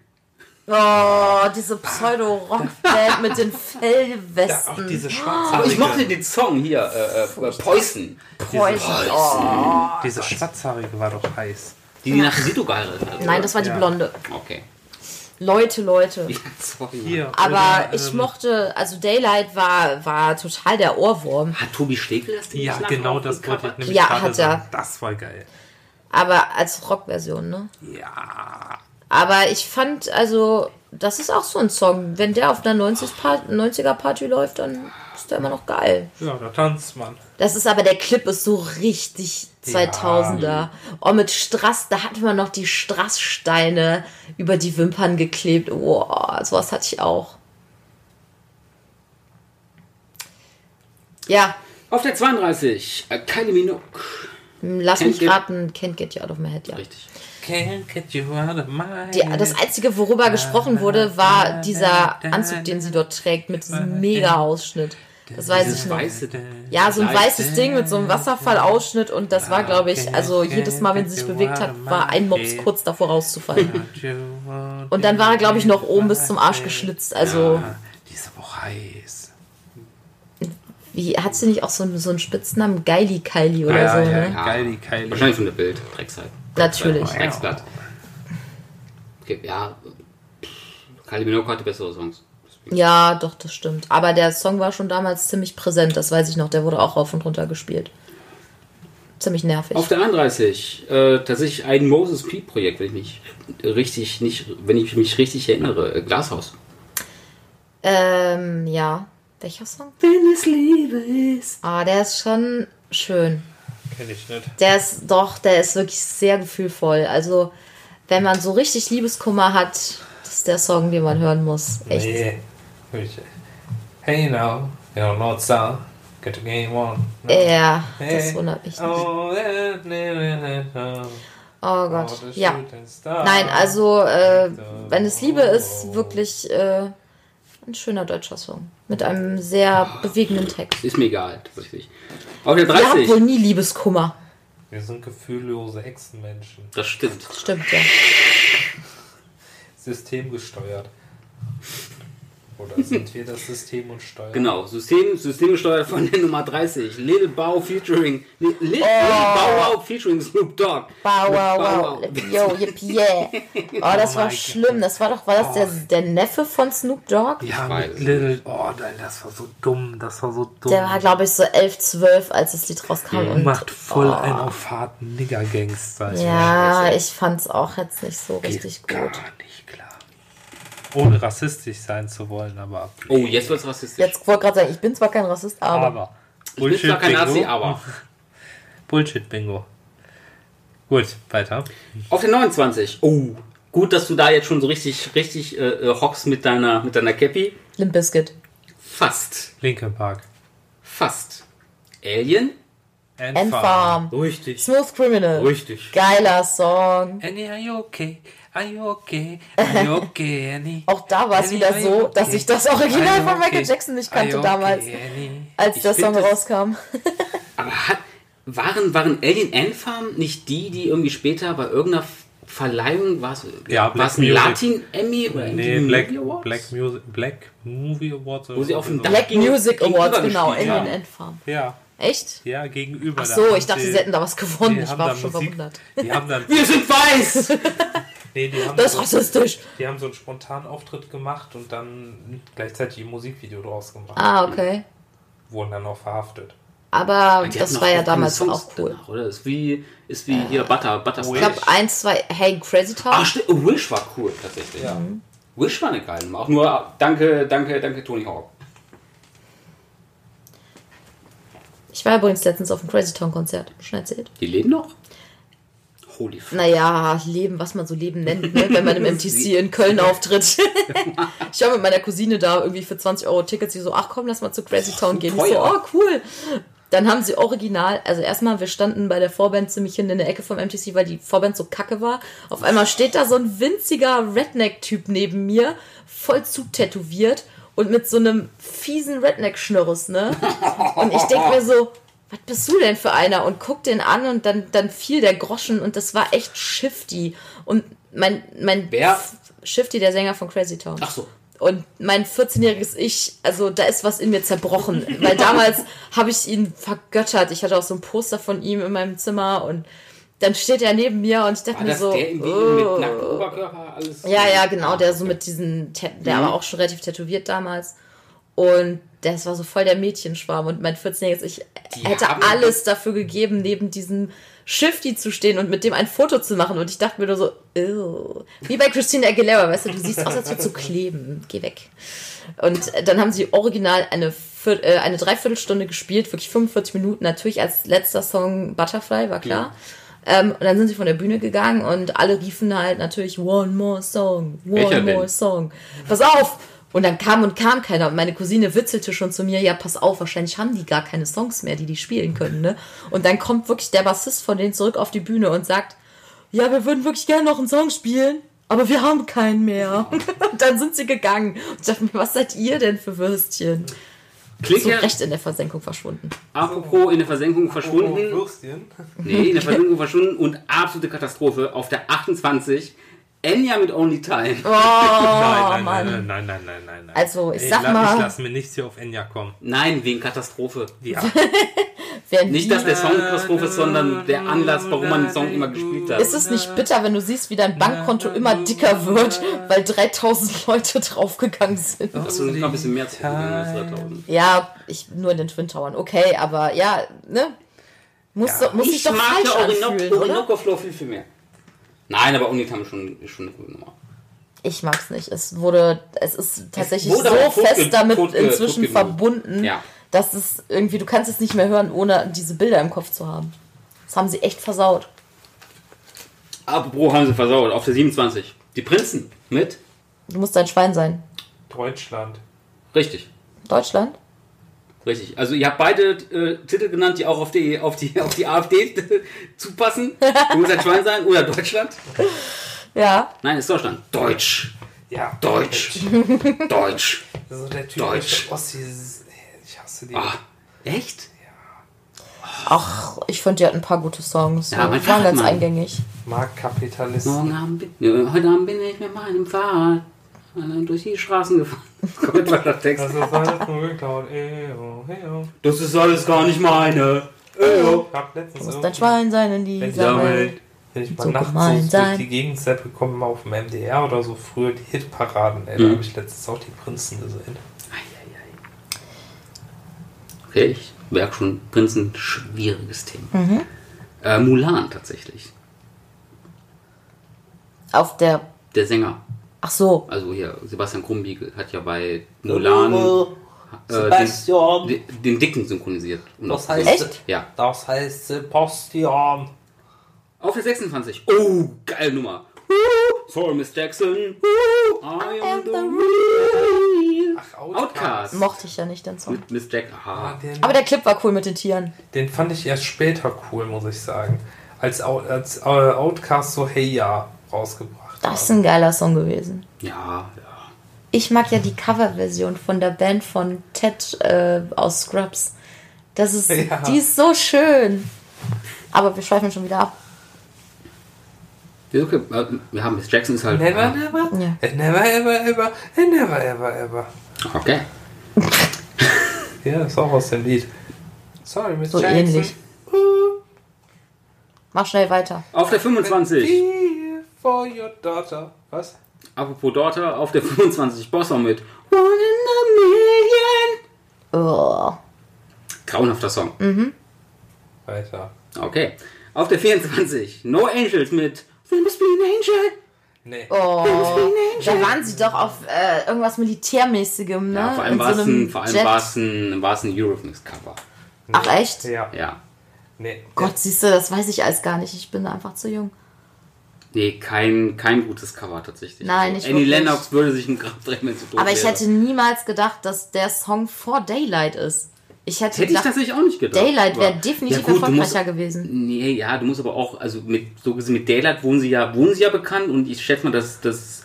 Speaker 1: Oh, diese Pseudo-Rock-Band mit den
Speaker 3: Auch
Speaker 1: Fellwesten.
Speaker 3: diese
Speaker 2: Aber
Speaker 3: schwarzhaarige,
Speaker 2: ich mochte den Song hier, äh, äh, Poison.
Speaker 1: Poison. Oh.
Speaker 3: diese schwarzhaarige war doch heiß.
Speaker 2: Die, die nach Sito geheiratet hat.
Speaker 1: Nein, das war die
Speaker 3: Ja.
Speaker 1: Blonde.
Speaker 2: Okay.
Speaker 1: Leute, Leute.
Speaker 2: Ja, sorry.
Speaker 3: Hier.
Speaker 1: Aber
Speaker 3: oder,
Speaker 1: ich
Speaker 3: ähm,
Speaker 1: mochte, also Daylight war, war total der Ohrwurm.
Speaker 2: Hat Tobi Stegel das Ding
Speaker 3: Ja, genau das wollte ich nämlich
Speaker 1: Ja,
Speaker 3: gerade
Speaker 1: hat er.
Speaker 3: sagen. Das war geil.
Speaker 1: Aber als Rockversion, ne?
Speaker 3: Ja.
Speaker 1: Aber ich fand, also, das ist auch so ein Song. Wenn der auf einer 90er Party läuft, dann ist der immer noch geil.
Speaker 3: Ja, da tanzt man.
Speaker 1: Das ist aber, der Clip ist so richtig 2000er. Oh, mit Strass, da hatte man noch die Strasssteine über die Wimpern geklebt. Boah, sowas hatte ich auch. Ja,
Speaker 2: Auf der 32, äh, Kylie Minogue.
Speaker 1: lass
Speaker 2: Can't
Speaker 1: mich raten, Can't Get You Out of My Head, ja.
Speaker 2: Richtig.
Speaker 3: Can't get you out of my
Speaker 1: Die, das Einzige, worüber gesprochen wurde, war dieser Anzug, den sie dort trägt, mit diesem Mega-Ausschnitt. Das weiß ich noch.
Speaker 2: weiße.
Speaker 1: Ja, so ein weißes Ding mit so einem Wasserfallausschnitt und das war, glaube ich, also jedes Mal, wenn sie sich bewegt hat, war ein Mops kurz davor rauszufallen. Und dann war er, glaube ich, noch oben bis zum Arsch geschlitzt. Also,
Speaker 3: die ist aber auch heiß.
Speaker 1: wie hat sie nicht auch so, einen- so einen Spitznamen? Geili Kylie oder
Speaker 3: ja,
Speaker 1: so,
Speaker 3: ja,
Speaker 1: ne?
Speaker 2: Ja.
Speaker 3: geil, die Kylie.
Speaker 2: Wahrscheinlich von der Bild. Dreckseite.
Speaker 1: Natürlich.
Speaker 2: Drecksblatt. Okay, ja. Kylie Minogue hatte bessere Songs.
Speaker 1: Ja, doch, das stimmt. Aber der Song war schon damals ziemlich präsent, das weiß ich noch. Der wurde auch rauf und runter gespielt. Ziemlich nervig.
Speaker 2: Auf der 31, äh, tatsächlich ein Moses P Projekt, wenn ich mich richtig nicht, wenn ich mich richtig erinnere, äh, Glashaus.
Speaker 1: Ähm, ja. Welcher Song?
Speaker 2: Wenn es Liebe ist.
Speaker 1: Ah, der ist schon schön.
Speaker 3: Kenn ich nicht.
Speaker 1: Der ist doch, der ist wirklich sehr gefühlvoll. Also, wenn man so richtig Liebeskummer hat, das ist der Song, den man hören muss. Echt.
Speaker 3: Nee. Hey now, you know not sound. Get to game on. No.
Speaker 1: Ja, das
Speaker 3: Hey.
Speaker 1: wundert mich nicht.
Speaker 3: Oh, nee.
Speaker 1: Oh
Speaker 3: Oh,
Speaker 1: Gott.
Speaker 3: the
Speaker 1: Ja. Nein, also, äh, wenn es Liebe ist, wirklich äh, ein schöner deutscher Song. Mit einem sehr bewegenden Text.
Speaker 2: Ist mir egal, tatsächlich. Auf der
Speaker 1: Ihr habt
Speaker 2: 30.
Speaker 1: wohl nie Liebeskummer.
Speaker 3: Wir sind gefühllose Echsenmenschen.
Speaker 2: Das stimmt.
Speaker 1: Stimmt, ja.
Speaker 3: Systemgesteuert. Oder sind wir das System und steuern?
Speaker 2: Genau, System, Systemgesteuert von der Nummer 30. Little Bow featuring. Li- Little
Speaker 1: Oh.
Speaker 2: Bow Wow featuring Snoop Dogg. Mit
Speaker 1: wow,
Speaker 2: Bow
Speaker 1: wow. Yo, yippie, yeah. Oh, das war
Speaker 3: mein
Speaker 1: schlimm. Das war doch, war das der, der Neffe von Snoop Dogg?
Speaker 3: Ja, mit Little. Oh nein, das war so dumm. Das war so dumm.
Speaker 1: Der war, glaube ich, so 11, 12, als das Lied rauskam. Und,
Speaker 3: macht voll
Speaker 1: oh.
Speaker 3: einen auf harten Nigger-Gangster.
Speaker 1: Ja, ich fand's auch jetzt nicht so
Speaker 3: Geht
Speaker 1: richtig
Speaker 3: gar
Speaker 1: gut.
Speaker 3: nicht klar. Ohne rassistisch sein zu wollen, aber.
Speaker 2: Oh, jetzt wird's rassistisch.
Speaker 1: Jetzt wollte gerade sagen, ich bin zwar kein Rassist, aber.
Speaker 3: Aber.
Speaker 2: ich bin zwar kein Nazi, aber.
Speaker 3: Bullshit-Bingo. Gut, weiter.
Speaker 2: Auf der 29. Oh, gut, dass du da jetzt schon so richtig, richtig äh, äh, hockst mit deiner, mit deiner Cappy.
Speaker 1: Limp Bizkit.
Speaker 2: Fast.
Speaker 3: Linkin Park.
Speaker 2: Fast. Alien?
Speaker 1: Endfarm.
Speaker 2: Richtig.
Speaker 1: Smooth Criminal.
Speaker 2: Richtig.
Speaker 1: Geiler Song.
Speaker 3: Annie, are you okay? Are you okay? Are you okay, Annie?
Speaker 1: Auch da war es wieder so,
Speaker 3: okay?
Speaker 1: dass ich das Original
Speaker 3: you
Speaker 1: von Michael
Speaker 3: okay?
Speaker 1: Jackson nicht kannte damals,
Speaker 3: okay, Annie?
Speaker 1: als
Speaker 2: Ich
Speaker 1: der Song
Speaker 2: das-
Speaker 1: rauskam.
Speaker 2: Aber hat, waren, waren Alien Ant Farm nicht die, die irgendwie später bei irgendeiner Verleihung, war es
Speaker 3: Ja,
Speaker 2: ein
Speaker 3: Music.
Speaker 2: Latin-Emmy oder
Speaker 3: Nee, Black,
Speaker 2: Movie Awards?
Speaker 3: Black, Music, Black Movie Awards. oder
Speaker 2: Wo sie auf dem
Speaker 3: so.
Speaker 1: Black Music Awards, genau, Alien
Speaker 2: ja.
Speaker 1: End Farm.
Speaker 3: Ja,
Speaker 1: Echt?
Speaker 3: ja, gegenüber.
Speaker 1: Ach so, ich dachte, sie hätten da was gewonnen. Ich war schon
Speaker 3: Musik-
Speaker 1: verwundert.
Speaker 3: Die haben dann,
Speaker 2: Wir sind weiß!
Speaker 3: nee, die haben,
Speaker 1: Das ist
Speaker 3: so,
Speaker 1: rassistisch.
Speaker 3: die haben so einen spontanen Auftritt gemacht und dann gleichzeitig ein Musikvideo draus gemacht.
Speaker 1: Ah, okay.
Speaker 3: Wurden dann auch verhaftet.
Speaker 1: Aber das war ja damals
Speaker 2: Songs
Speaker 1: auch cool.
Speaker 2: danach, oder? Ist wie, ist wie hier Butter, Butter
Speaker 1: Ich glaube, eins, zwei, hey, Crazy Town.
Speaker 2: Ah, stimmt. Oh, Wish war cool, tatsächlich.
Speaker 3: Ja.
Speaker 2: Wish war eine geile Nummer. Auch nur danke, danke, danke, Tony Hawk.
Speaker 1: Ich war übrigens letztens auf dem Crazy Town Konzert. Schon erzählt?
Speaker 2: Die leben noch? Holy fuck.
Speaker 1: Naja, Leben, was man so Leben nennt, ne? wenn man im MTC in Köln auftritt. ich war mit meiner Cousine da irgendwie für 20 Euro Tickets. Sie so, ach komm, lass mal zu Crazy Town gehen. Ich so, oh cool. Dann haben sie original, also erstmal, wir standen bei der Vorband ziemlich hinten in der Ecke vom MTC, weil die Vorband so kacke war. Auf einmal steht da so ein winziger Redneck-Typ neben mir, voll zutätowiert und mit so einem fiesen Redneck-Schnürres, ne? Und ich denke mir so, was bist du denn für einer? Und guck den an und dann, dann fiel der Groschen und das war echt Shifty. Und mein, mein
Speaker 2: Wer?
Speaker 1: Shifty, der Sänger von Crazy Town.
Speaker 2: Ach so.
Speaker 1: Und mein 14-jähriges Ich, also da ist was in mir zerbrochen. Weil damals habe ich ihn vergöttert. Ich hatte auch so ein Poster von ihm in meinem Zimmer und dann steht er neben mir und ich dachte mir so.
Speaker 2: der Video
Speaker 1: oh.
Speaker 2: mit nacktem Oberkörper? Alles
Speaker 1: Ja, ja, genau, der so mit diesen, der
Speaker 2: Mhm.
Speaker 1: aber auch schon relativ tätowiert damals. Und das war so voll der Mädchenschwarm und mein 14-jähriges Ich
Speaker 2: Die
Speaker 1: hätte alles dafür gegeben, neben diesem Shifty zu stehen und mit dem ein Foto zu machen und ich dachte mir nur so, Ew. wie bei Christina Aguilera, weißt du, du siehst aus, als würdest du kleben, geh weg. Und äh, dann haben sie original eine, Viert- äh, eine Dreiviertelstunde gespielt, wirklich 45 Minuten, natürlich als letzter Song Butterfly, war klar. Ähm, und dann sind sie von der Bühne gegangen und alle riefen halt natürlich One more song, one
Speaker 2: Welcher
Speaker 1: more
Speaker 2: denn?
Speaker 1: song. Pass auf! Und dann kam und kam keiner. Und meine Cousine witzelte schon zu mir, ja, pass auf, wahrscheinlich haben die gar keine Songs mehr, die die spielen können, ne? Und dann kommt wirklich der Bassist von denen zurück auf die Bühne und sagt, ja, wir würden wirklich gerne noch einen Song spielen, aber wir haben keinen mehr. und dann sind sie gegangen. Und ich dachte mir, was seid ihr denn für Würstchen?
Speaker 2: Klingt
Speaker 1: So recht in der Versenkung verschwunden.
Speaker 2: apropos in der Versenkung verschwunden.
Speaker 3: Würstchen.
Speaker 2: Nee, in der Versenkung verschwunden und absolute Katastrophe. Auf der 28, Enya mit Only Time.
Speaker 1: Oh,
Speaker 3: nein, nein,
Speaker 1: Mann.
Speaker 3: nein, nein, nein, nein, nein, nein.
Speaker 1: Also, ich
Speaker 3: Ey,
Speaker 1: sag mal-
Speaker 3: Ich lasse mir nichts hier auf Enya kommen.
Speaker 2: Nein, wegen Katastrophe.
Speaker 3: Ja.
Speaker 2: Nicht, dass der Song Katastrophe ist, sondern der Anlass, warum man den Song immer gespielt hat.
Speaker 1: ist es nicht bitter, wenn du siehst, wie dein Bankkonto immer dicker wird, weil 3000 Leute draufgegangen sind?
Speaker 2: Das ist noch ein bisschen mehr zurückgegangen als 3000.
Speaker 1: Ja, ich nur in den Twin Towern. Okay, aber ja, ne? Muss,
Speaker 3: Ja,
Speaker 1: doch, muss sich
Speaker 2: Ich
Speaker 1: doch
Speaker 2: mag
Speaker 1: falsch
Speaker 2: ja
Speaker 1: anfühlen,
Speaker 2: Orinoco? Orinoco Flow viel, viel mehr. Nein, aber Time ist schon, ist schon eine gute Nummer.
Speaker 1: Ich mag's nicht. Es wurde, es ist tatsächlich
Speaker 2: wurde
Speaker 1: so fest damit inzwischen verbunden,
Speaker 2: Ja.
Speaker 1: Dass es irgendwie, du kannst es nicht mehr hören, ohne diese Bilder im Kopf zu haben. Das haben sie echt versaut.
Speaker 2: Apropos haben sie versaut. Auf der 27. Die Prinzen mit.
Speaker 1: Du musst ein Schwein sein.
Speaker 3: Deutschland.
Speaker 2: Richtig.
Speaker 1: Deutschland?
Speaker 2: Richtig. Also ihr habt beide äh, Titel genannt, die auch auf die, auf die, auf die AfD zupassen. Du musst ein Schwein sein oder Deutschland.
Speaker 1: Ja.
Speaker 2: Nein, ist Deutschland. Deutsch.
Speaker 3: Ja.
Speaker 2: Deutsch. Deutsch.
Speaker 3: Also der Typ
Speaker 2: Deutsch.
Speaker 3: Ossi, ich hasse die.
Speaker 2: Ah, echt?
Speaker 1: Ach, ich fand, die hatten ein paar gute Songs.
Speaker 2: Ja, mein
Speaker 1: die waren ganz eingängig.
Speaker 3: Marktkapitalisten.
Speaker 2: Morgen Abend bin, ja, heute Abend bin ich mit meinem Fahrrad durch die Straßen gefahren. Kommt mal der Text.
Speaker 3: Das ist alles nur geklaut. Eyo, eyo.
Speaker 2: Das ist alles gar nicht meine. Eyo.
Speaker 3: Ich hab letztens
Speaker 1: Du musst ein Schwein sein in
Speaker 3: ich,
Speaker 1: Welt.
Speaker 3: wenn ich mal
Speaker 1: So
Speaker 3: nachts so durch die Gegend sepp gekommen mal auf dem MDR oder so früher die Hitparaden, ey, da
Speaker 2: Mhm.
Speaker 3: habe ich letztens auch die Prinzen gesehen.
Speaker 2: Okay, ich merke schon, Prinzen, schwieriges Thema. Äh, Mulan tatsächlich.
Speaker 1: Auf der.
Speaker 2: Der Sänger.
Speaker 1: Ach so.
Speaker 2: Also hier, Sebastian Krumbiegel hat ja bei Mulan äh,
Speaker 3: Sebastian.
Speaker 2: den, den, den Dicken synchronisiert. Und
Speaker 3: Das
Speaker 2: auch
Speaker 3: heißt.
Speaker 1: Echt?
Speaker 2: Ja.
Speaker 3: das heißt Sebastian.
Speaker 2: Auf der 26. Oh, geile Nummer. For Miss Jackson. I am the real.
Speaker 3: Ach,
Speaker 2: Outcast.
Speaker 1: Mochte ich ja nicht den Song.
Speaker 2: Mit Miss Jack.
Speaker 3: Ah,
Speaker 2: Aha.
Speaker 3: den,
Speaker 1: Aber der Clip war cool mit den Tieren.
Speaker 3: den fand ich erst später cool, muss ich sagen. Als, Au- als äh, Outcast so Hey Ja rausgebracht
Speaker 1: Das ist
Speaker 3: haben.
Speaker 1: ein geiler Song gewesen.
Speaker 2: Ja, ja.
Speaker 1: Ich mag ja die Coverversion von der Band von Ted äh, aus Scrubs. Das ist,
Speaker 3: Ja.
Speaker 1: die ist so schön. Aber wir schweifen schon wieder ab.
Speaker 2: Ja, Okay, äh, wir haben Miss Jackson ist halt.
Speaker 3: Never,
Speaker 2: ah,
Speaker 3: never,
Speaker 1: Ja.
Speaker 3: and never, ever, ever, and never, ever, ever.
Speaker 2: Okay.
Speaker 3: Ja, ist auch aus dem Lied. Sorry, Miss
Speaker 1: So
Speaker 3: Jackson.
Speaker 1: ähnlich. Mach schnell weiter.
Speaker 2: Auf der 25.
Speaker 3: Feel for your daughter. Was?
Speaker 2: Apropos Daughter, auf der 25. Bossa mit One in a Million.
Speaker 1: Oh.
Speaker 2: Grauenhafter Song.
Speaker 3: Weiter.
Speaker 2: Okay. Auf der 24. No Angels mit There must be an angel.
Speaker 3: Nee.
Speaker 1: Oh. Da waren sie doch auf äh, irgendwas Militärmäßigem, ne?
Speaker 2: Ja, vor allem war es
Speaker 1: so
Speaker 2: ein, vor allem
Speaker 1: Jet.
Speaker 2: war es ein, war es ein Eurythmics-Cover.
Speaker 3: nee.
Speaker 1: Ach, echt?
Speaker 3: Ja.
Speaker 2: Ja.
Speaker 3: Nee.
Speaker 1: Gott, siehst du, das weiß ich alles gar nicht. Ich bin einfach zu jung.
Speaker 2: Nee, kein, kein gutes Cover tatsächlich.
Speaker 1: Nein, nicht
Speaker 2: Annie
Speaker 1: wirklich.
Speaker 2: Lennox würde sich ein Grab drehen, wenn sie
Speaker 1: Aber ich
Speaker 2: wäre.
Speaker 1: hätte niemals gedacht, dass der Song vor Daylight ist. Ich hätte,
Speaker 2: Hätte ich
Speaker 1: gedacht,
Speaker 2: tatsächlich auch nicht gedacht.
Speaker 1: Daylight wäre definitiv
Speaker 2: Ja, gut,
Speaker 1: erfolgreicher
Speaker 2: musst-
Speaker 1: gewesen.
Speaker 2: Nee, ja, du musst aber auch, also mit, so gesehen, mit Daylight wohnen sie ja, wohnen sie ja bekannt und ich schätze mal, dass das,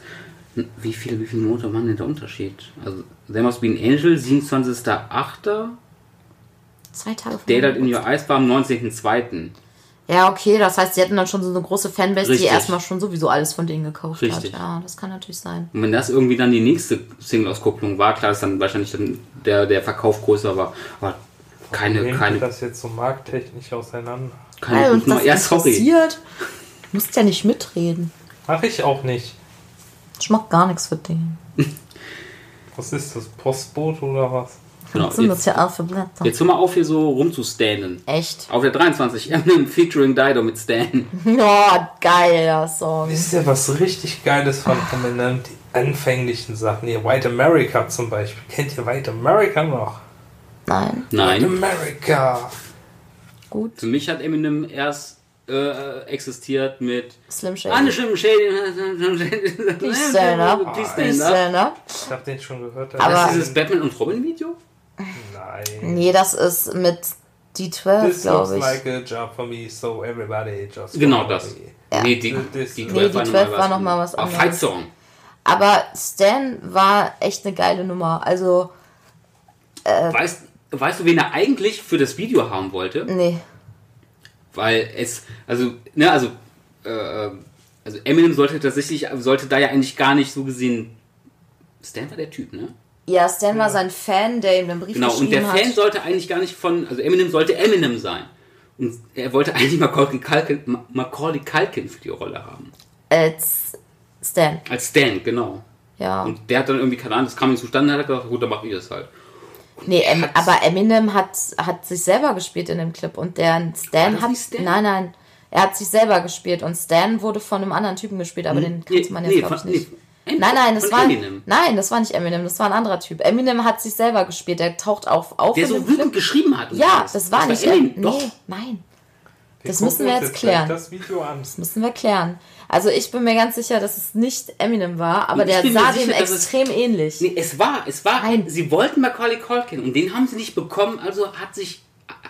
Speaker 2: wie viele, wie viele Monate waren denn der Unterschied? Also, There Must Be an Angel, 27.08.
Speaker 1: Zwei Tage
Speaker 2: Daylight in Your Eyes war am 19.02.
Speaker 1: Ja, okay, das heißt, sie hätten dann schon so eine große Fanbase, die
Speaker 2: Richtig.
Speaker 1: erstmal schon sowieso alles von denen gekauft
Speaker 2: Richtig.
Speaker 1: hat. Ja, das kann natürlich sein.
Speaker 2: Und wenn das irgendwie dann die nächste Single-Auskopplung war, klar, ist dann wahrscheinlich dann der, der Verkauf größer war. Aber keine,
Speaker 3: Nehmen
Speaker 2: keine,
Speaker 3: das jetzt so markttechnisch auseinander?
Speaker 2: keine gute Nummer.
Speaker 1: das
Speaker 2: Ja, sorry.
Speaker 1: interessiert. Du musst ja nicht mitreden.
Speaker 3: Mach ich auch nicht.
Speaker 1: Ich mach gar nichts für den.
Speaker 3: Was ist das? Postbote oder was?
Speaker 2: Genau,
Speaker 1: sind das
Speaker 2: jetzt,
Speaker 1: hier auch für Blätter?
Speaker 2: jetzt hör mal auf, hier so rumzustanden.
Speaker 1: Echt?
Speaker 2: Auf der 23, Eminem featuring Dido mit Stan.
Speaker 1: Oh, geiler Song.
Speaker 3: Wisst ihr, was richtig Geiles von Eminem? Die anfänglichen Sachen. Hier, White America zum Beispiel. Kennt ihr White America noch?
Speaker 1: Nein,
Speaker 3: White
Speaker 2: Nein.
Speaker 3: America.
Speaker 1: gut.
Speaker 2: Für mich hat Eminem erst äh, existiert mit
Speaker 1: Slim Shady.
Speaker 2: Shim Shady.
Speaker 1: Please stand up.
Speaker 2: Please stand up.
Speaker 3: Ich hab den schon gehört.
Speaker 1: Aber-
Speaker 2: Das ist dieses Batman und Robin Video?
Speaker 3: Nein.
Speaker 1: Nee, das ist mit D12,
Speaker 3: This looks
Speaker 1: glaube ich.
Speaker 3: like a job for me, so everybody just
Speaker 2: Genau das.
Speaker 1: Ja.
Speaker 2: Nee, die, die
Speaker 3: Nee,
Speaker 2: 12
Speaker 1: die
Speaker 2: war,
Speaker 1: 12
Speaker 2: noch
Speaker 1: war noch mal was
Speaker 2: Aber
Speaker 1: anderes.
Speaker 2: Fight Song.
Speaker 1: Aber Stan war echt eine geile Nummer. Also,
Speaker 2: Weißt, weißt du, wen er eigentlich für das Video haben wollte?
Speaker 1: nee.
Speaker 2: Weil es, also, ne, also, äh, also Eminem sollte tatsächlich, sollte da ja eigentlich gar nicht so gesehen. Stan war der Typ, ne?
Speaker 1: Ja, Stan war sein Fan, der ihm einen Brief
Speaker 2: Genau, und
Speaker 1: geschrieben
Speaker 2: der Fan
Speaker 1: hat.
Speaker 2: sollte eigentlich gar nicht von, also Eminem sollte Eminem sein. Und er wollte eigentlich Macaulay Culkin, Ma- Macaulay Culkin für die Rolle haben.
Speaker 1: Als Stan,
Speaker 2: Als Stan, genau.
Speaker 1: ja.
Speaker 2: Und der hat dann irgendwie, keine Ahnung, das kam ihm zustande, hat er gesagt, gut, dann mach ich das halt.
Speaker 1: Nee, em, aber Eminem hat, hat sich selber gespielt in dem Clip und der Stan hat.
Speaker 2: Stan?
Speaker 1: Nein, nein. Er hat sich selber gespielt und Stan wurde von einem anderen Typen gespielt, aber den kannte man jetzt,
Speaker 2: nee,
Speaker 1: glaube ich, nicht.
Speaker 2: nee, Em-
Speaker 1: Nein, nein, das
Speaker 2: von
Speaker 1: war
Speaker 2: Eminem.
Speaker 1: nein, das war nicht Eminem, das war ein anderer Typ. Eminem hat sich selber gespielt, der taucht auf, auf
Speaker 2: Der
Speaker 1: in
Speaker 2: so
Speaker 1: dem
Speaker 2: wütend
Speaker 1: Clip.
Speaker 2: geschrieben hat. und
Speaker 1: Ja,
Speaker 2: alles.
Speaker 1: das war nicht
Speaker 2: Eminem.
Speaker 1: Em-
Speaker 2: Doch.
Speaker 1: Nee, nein,
Speaker 3: Wir
Speaker 1: Das müssen wir jetzt klären.
Speaker 3: das Video an.
Speaker 1: müssen wir klären. Also ich bin mir ganz sicher, dass es nicht Eminem war, aber
Speaker 2: Und
Speaker 1: der sah
Speaker 2: sicher,
Speaker 1: dem
Speaker 2: dass es-
Speaker 1: extrem ähnlich.
Speaker 2: Nee, es war, es war,
Speaker 1: Nein.
Speaker 2: sie wollten Macaulay Culkin und den haben sie nicht bekommen, also hat sich,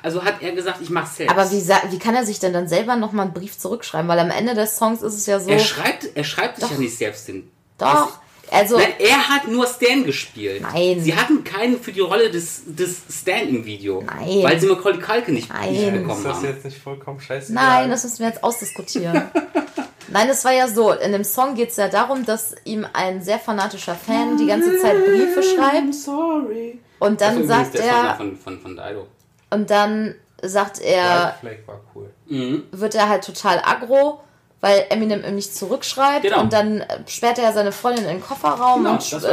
Speaker 2: also hat er gesagt, ich mach's selbst.
Speaker 1: Aber wie, wie kann er sich denn dann selber nochmal einen Brief zurückschreiben? Weil am Ende des Songs ist es ja so.
Speaker 2: er schreibt, er schreibt sich
Speaker 1: Doch.
Speaker 2: ja nicht selbst hin.
Speaker 1: Doch. Also,
Speaker 2: Nein, er hat nur Stan gespielt.
Speaker 1: Nein.
Speaker 2: Sie hatten keinen für die Rolle des, des Stan im Video.
Speaker 1: Nein.
Speaker 2: Weil sie Macaulay Culkin nicht,
Speaker 1: Nein.
Speaker 2: nicht
Speaker 3: Ist
Speaker 2: bekommen
Speaker 3: das
Speaker 2: haben.
Speaker 3: jetzt nicht vollkommen scheiße?
Speaker 1: nein, das müssen wir jetzt ausdiskutieren. Nein, es war ja so, in dem Song geht es ja darum, dass ihm ein sehr fanatischer Fan die ganze Zeit Briefe schreibt
Speaker 2: sorry.
Speaker 1: und
Speaker 2: Das
Speaker 1: dann
Speaker 2: ist
Speaker 1: sagt er
Speaker 2: von, von, von Dido.
Speaker 1: und dann sagt er,
Speaker 3: Flag war cool.
Speaker 1: wird er halt total aggro, weil Eminem ihm nicht zurückschreibt
Speaker 2: Genau.
Speaker 1: und dann sperrt er seine Freundin in den Kofferraum
Speaker 2: Genau,
Speaker 1: und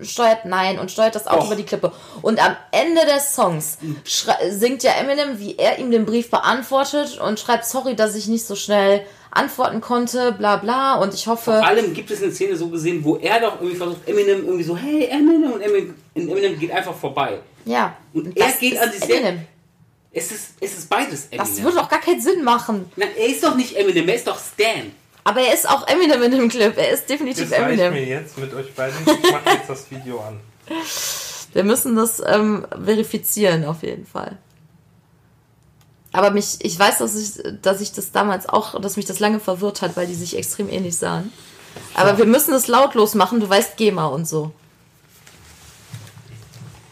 Speaker 1: äh, steuert nein und steuert das Auto über die Klippe. Und am Ende des Songs schrei- singt ja Eminem, wie er ihm den Brief beantwortet und schreibt sorry, dass ich nicht so schnell antworten konnte, bla bla und ich hoffe
Speaker 2: Vor allem gibt es eine Szene so gesehen, wo er doch irgendwie versucht, Eminem irgendwie so, hey Eminem und Eminem, und Eminem geht einfach vorbei.
Speaker 1: ja
Speaker 2: Und er
Speaker 1: das
Speaker 2: geht an sich selbst. Es ist, es ist beides Eminem.
Speaker 1: Das würde doch gar keinen Sinn machen.
Speaker 2: Nein, er ist doch nicht Eminem, er ist doch Stan.
Speaker 1: Aber er ist auch Eminem in dem Clip. Er ist definitiv
Speaker 3: Das
Speaker 1: Eminem.
Speaker 3: mir jetzt mit euch beiden. Ich mache jetzt das Video an.
Speaker 1: Wir müssen das ähm, verifizieren, auf jeden Fall. Aber mich, ich weiß, dass ich, dass ich das damals auch, dass mich das lange verwirrt hat, weil die sich extrem ähnlich sahen. Aber wir müssen es lautlos machen, du weißt GEMA und so.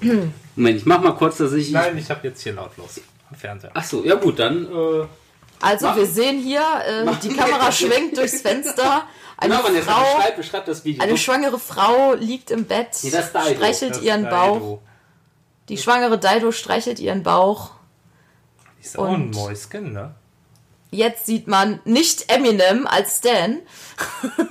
Speaker 2: Moment, ich mach mal kurz, dass ich.
Speaker 3: Nein, ich habe jetzt hier lautlos am Fernseher.
Speaker 2: Ach so, ja gut, dann. Äh,
Speaker 1: Also
Speaker 2: Mach-
Speaker 1: wir sehen hier, äh, die Kamera schwenkt durchs Fenster. Eine
Speaker 2: Vanessa,
Speaker 1: Frau,
Speaker 2: beschreib, beschreib das Video.
Speaker 1: eine schwangere Frau liegt im Bett,
Speaker 2: Nee,
Speaker 1: streichelt ihren
Speaker 3: ist
Speaker 1: Bauch. Die schwangere Dido streichelt ihren Bauch.
Speaker 3: Ist auch ein Mäuschen, ne?
Speaker 1: Jetzt sieht man nicht Eminem als Stan,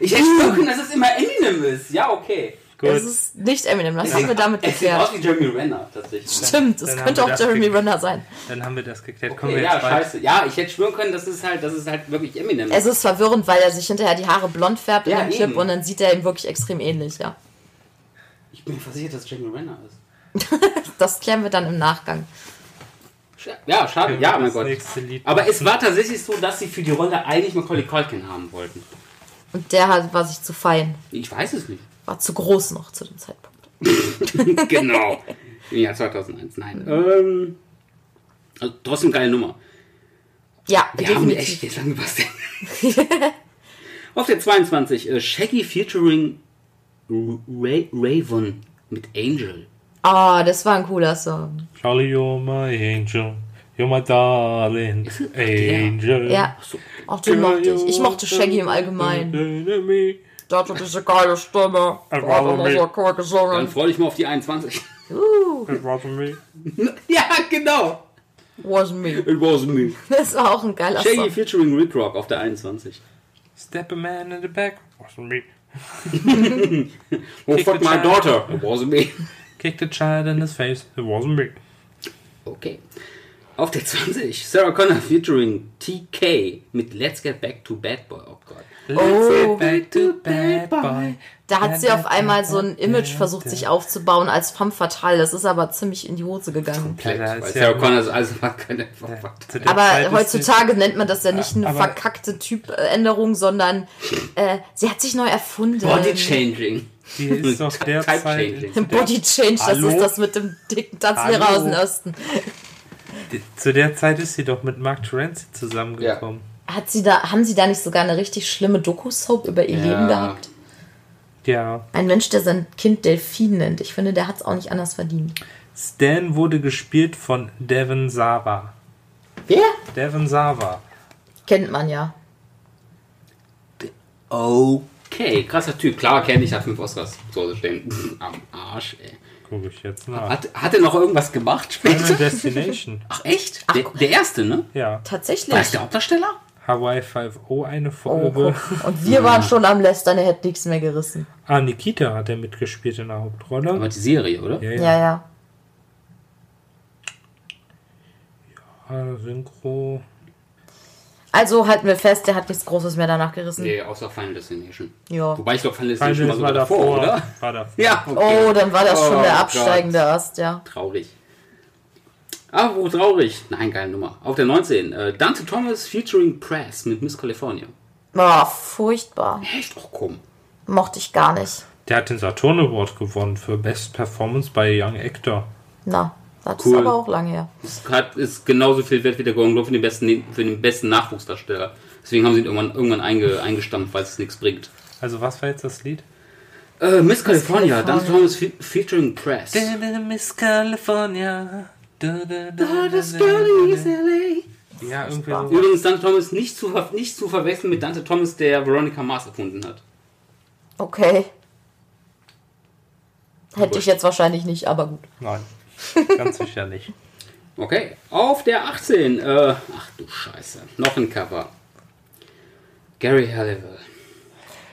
Speaker 2: ich hätte können, dass es immer Eminem ist. Ja, okay.
Speaker 3: Gut.
Speaker 1: Es ist nicht Eminem, das haben wir damit
Speaker 2: Es sieht aus
Speaker 1: geklärt.
Speaker 2: wie Jeremy Renner, tatsächlich.
Speaker 1: Stimmt, es könnte auch
Speaker 3: das
Speaker 1: Jeremy
Speaker 3: geklärt.
Speaker 1: Renner sein.
Speaker 3: Dann haben wir das geklärt. Kommen
Speaker 2: Okay,
Speaker 3: wir
Speaker 2: ja,
Speaker 3: jetzt
Speaker 2: scheiße. Ja, ich hätte schwören können, dass es halt, dass es halt wirklich Eminem
Speaker 1: Es ist verwirrend, weil er sich hinterher die Haare blond färbt
Speaker 2: Ja,
Speaker 1: in dem Clip
Speaker 2: eben.
Speaker 1: und dann sieht er ihm wirklich extrem ähnlich, ja.
Speaker 2: Ich bin mir versichert, dass es Jeremy Renner ist.
Speaker 1: Das klären wir dann im Nachgang.
Speaker 2: Ja, schade. Ja, mein
Speaker 3: das
Speaker 2: Gott.
Speaker 3: nächste Lied
Speaker 2: Aber es war tatsächlich so, dass sie für die Rolle eigentlich Macaulay Culkin haben wollten.
Speaker 1: Und der hat, war sich zu fein.
Speaker 2: Ich weiß es nicht.
Speaker 1: War zu groß noch zu dem Zeitpunkt.
Speaker 2: genau. Im Jahr 2001, nein. Ähm, also trotzdem geile Nummer.
Speaker 1: Ja,
Speaker 2: Wir haben
Speaker 1: definitiv.
Speaker 2: echt jetzt lange gepasst. Auf der 22, äh, Shaggy featuring Ray Raven mit Angel.
Speaker 1: Ah, das war ein cooler Song.
Speaker 3: Charlie, you're my angel. You're my darling angel.
Speaker 1: Ja,
Speaker 2: so.
Speaker 1: auch den mochte ich. Ich mochte Shaggy im Allgemeinen. Der hatte diese geile Stimme. Der hat immer so cool
Speaker 2: Dann
Speaker 1: gesungen.
Speaker 2: freu dich mal auf die 21.
Speaker 1: Uh,
Speaker 3: It wasn't me.
Speaker 2: ja, genau.
Speaker 1: wasn't me.
Speaker 2: It was me.
Speaker 1: Das war auch ein geiler
Speaker 2: Shaggy
Speaker 1: Song.
Speaker 2: featuring Rick Rock auf der 21.
Speaker 3: Step a man in the back. Wasn't me.
Speaker 2: Fucked
Speaker 3: the
Speaker 2: my
Speaker 3: child.
Speaker 2: daughter? It wasn't me.
Speaker 3: Kick the child in his face. It wasn't me.
Speaker 2: Okay. Auf der 20, Sarah Connor featuring TK mit Let's Get Back to Bad Boy. Oh Gott.
Speaker 3: Let's
Speaker 1: Oh.
Speaker 3: back to bad boy.
Speaker 1: Da hat sie auf einmal so ein Image versucht, sich aufzubauen als femme fatale. Das ist aber ziemlich in die Hose gegangen.
Speaker 2: Komplett.
Speaker 3: Ja,
Speaker 2: Weil
Speaker 3: ja
Speaker 2: Sarah Connor ist also keine
Speaker 3: Zu der
Speaker 1: Aber heutzutage nennt man das ja nicht eine verkackte Typänderung, sondern äh, sie hat sich neu erfunden.
Speaker 2: Body Changing.
Speaker 3: Die ist doch derzeit.
Speaker 1: Body Change, das
Speaker 3: Hallo?
Speaker 1: ist das mit dem dicken Tanzlehrer aus dem Osten.
Speaker 3: Zu der Zeit ist sie doch mit Mark Terenzi zusammengekommen.
Speaker 1: Hat sie da, haben sie da nicht sogar eine richtig schlimme Doku-Soap über ihr
Speaker 2: Ja.
Speaker 1: Leben gehabt?
Speaker 3: Ja.
Speaker 1: Ein Mensch, der sein Kind Delfin nennt. Ich finde, der hat es auch nicht anders verdient.
Speaker 3: Stan wurde gespielt von Devon Sawa.
Speaker 1: Wer?
Speaker 3: Devon Sawa.
Speaker 1: Kennt man ja.
Speaker 2: Okay, krasser Typ. Klar, kenne ich, hat fünf Oscars zu Hause stehen. Am Arsch, ey.
Speaker 3: Gucke ich jetzt nach.
Speaker 2: Hat, hat er noch irgendwas gemacht
Speaker 3: Final
Speaker 2: später?
Speaker 3: Destination.
Speaker 2: Ach, echt? Der, der erste, ne?
Speaker 3: Ja.
Speaker 1: Tatsächlich.
Speaker 2: War das der Hauptdarsteller?
Speaker 3: Hawaii 5.0 eine
Speaker 1: Oh,
Speaker 3: Folge.
Speaker 1: guck. Und wir waren schon am Lästern, er hätte nichts mehr gerissen.
Speaker 3: Ah, Nikita hat er mitgespielt in der Hauptrolle.
Speaker 2: Aber die Serie, oder?
Speaker 3: Ja, ja.
Speaker 1: Ja, ja.
Speaker 3: Ah, Synchro.
Speaker 1: Also halten wir fest, der hat nichts Großes mehr danach gerissen.
Speaker 2: Nee, außer Final Destination.
Speaker 1: Ja.
Speaker 2: Wobei ich glaube, Final
Speaker 3: Final
Speaker 2: Destination war
Speaker 3: war
Speaker 2: davor,
Speaker 3: davor.
Speaker 2: oder?
Speaker 3: War davor.
Speaker 2: Ja, okay.
Speaker 1: Oh, dann war das schon
Speaker 2: Oh
Speaker 1: der
Speaker 2: Gott.
Speaker 1: absteigende Ast, ja.
Speaker 2: Traurig. Ah, wo traurig. Nein, geile Nummer. Auf der 19. Äh, Dante Thomas featuring Press mit Miss California.
Speaker 1: Boah, furchtbar.
Speaker 2: Echt? Oh, komm.
Speaker 1: Mochte ich gar nicht.
Speaker 3: Der hat den Saturn Award gewonnen für Best Performance bei Young Actor.
Speaker 1: Na, das
Speaker 2: Cool.
Speaker 1: ist aber auch lange her.
Speaker 2: Das hat, ist genauso viel wert wie der Golden Globe für den besten, für den besten Nachwuchsdarsteller. Deswegen haben sie ihn irgendwann, irgendwann einge, eingestampft, weil es nichts bringt.
Speaker 3: Also was war jetzt das Lied?
Speaker 2: Äh, Miss California,
Speaker 1: California.
Speaker 2: Dante Thomas fe featuring Press.
Speaker 3: Miss California. Ja, irgendwie so.
Speaker 2: Übrigens, Dante Thomas nicht zu, nicht zu verwechseln mit Dante Thomas, der Veronica Mars erfunden hat.
Speaker 1: Okay. Hätte ich jetzt wahrscheinlich nicht, aber gut.
Speaker 3: Nein, ganz sicher nicht.
Speaker 2: Okay, auf der 18. Äh, ach du Scheiße. Noch ein Cover. Gary Halliwell.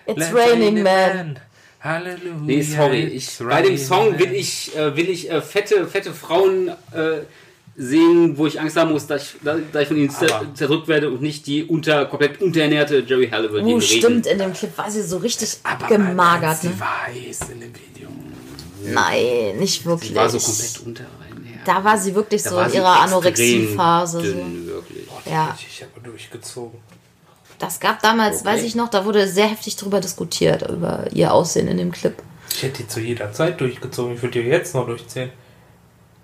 Speaker 1: It's
Speaker 3: Let's
Speaker 1: raining man.
Speaker 3: Halleluja.
Speaker 2: Nee, sorry. Ich, bei dem Song will ich, äh, will ich äh, fette, fette Frauen äh, sehen, wo ich Angst haben muss, dass ich, dass ich von ihnen zer
Speaker 3: Aber-
Speaker 2: zerdrückt werde und nicht die unter, komplett unterernährte Jerry Halliwell, die im
Speaker 1: stimmt,
Speaker 2: Regen.
Speaker 1: in dem Clip war sie so richtig
Speaker 3: Aber
Speaker 1: abgemagert.
Speaker 3: sie
Speaker 1: Ne?
Speaker 3: weiß in dem Video.
Speaker 1: Nein, nicht wirklich.
Speaker 2: Die war so komplett unter
Speaker 1: da war sie wirklich
Speaker 2: Da
Speaker 1: so
Speaker 2: war
Speaker 1: in
Speaker 2: sie
Speaker 1: ihrer Anorexiephase. So.
Speaker 2: Wirklich.
Speaker 1: Ja.
Speaker 3: Ich aber durchgezogen.
Speaker 1: Das gab damals,
Speaker 2: Okay.
Speaker 1: weiß ich noch, da wurde sehr heftig drüber diskutiert, über ihr Aussehen in dem Clip.
Speaker 3: Ich hätte die zu jeder Zeit durchgezogen. Ich würde die jetzt noch durchziehen.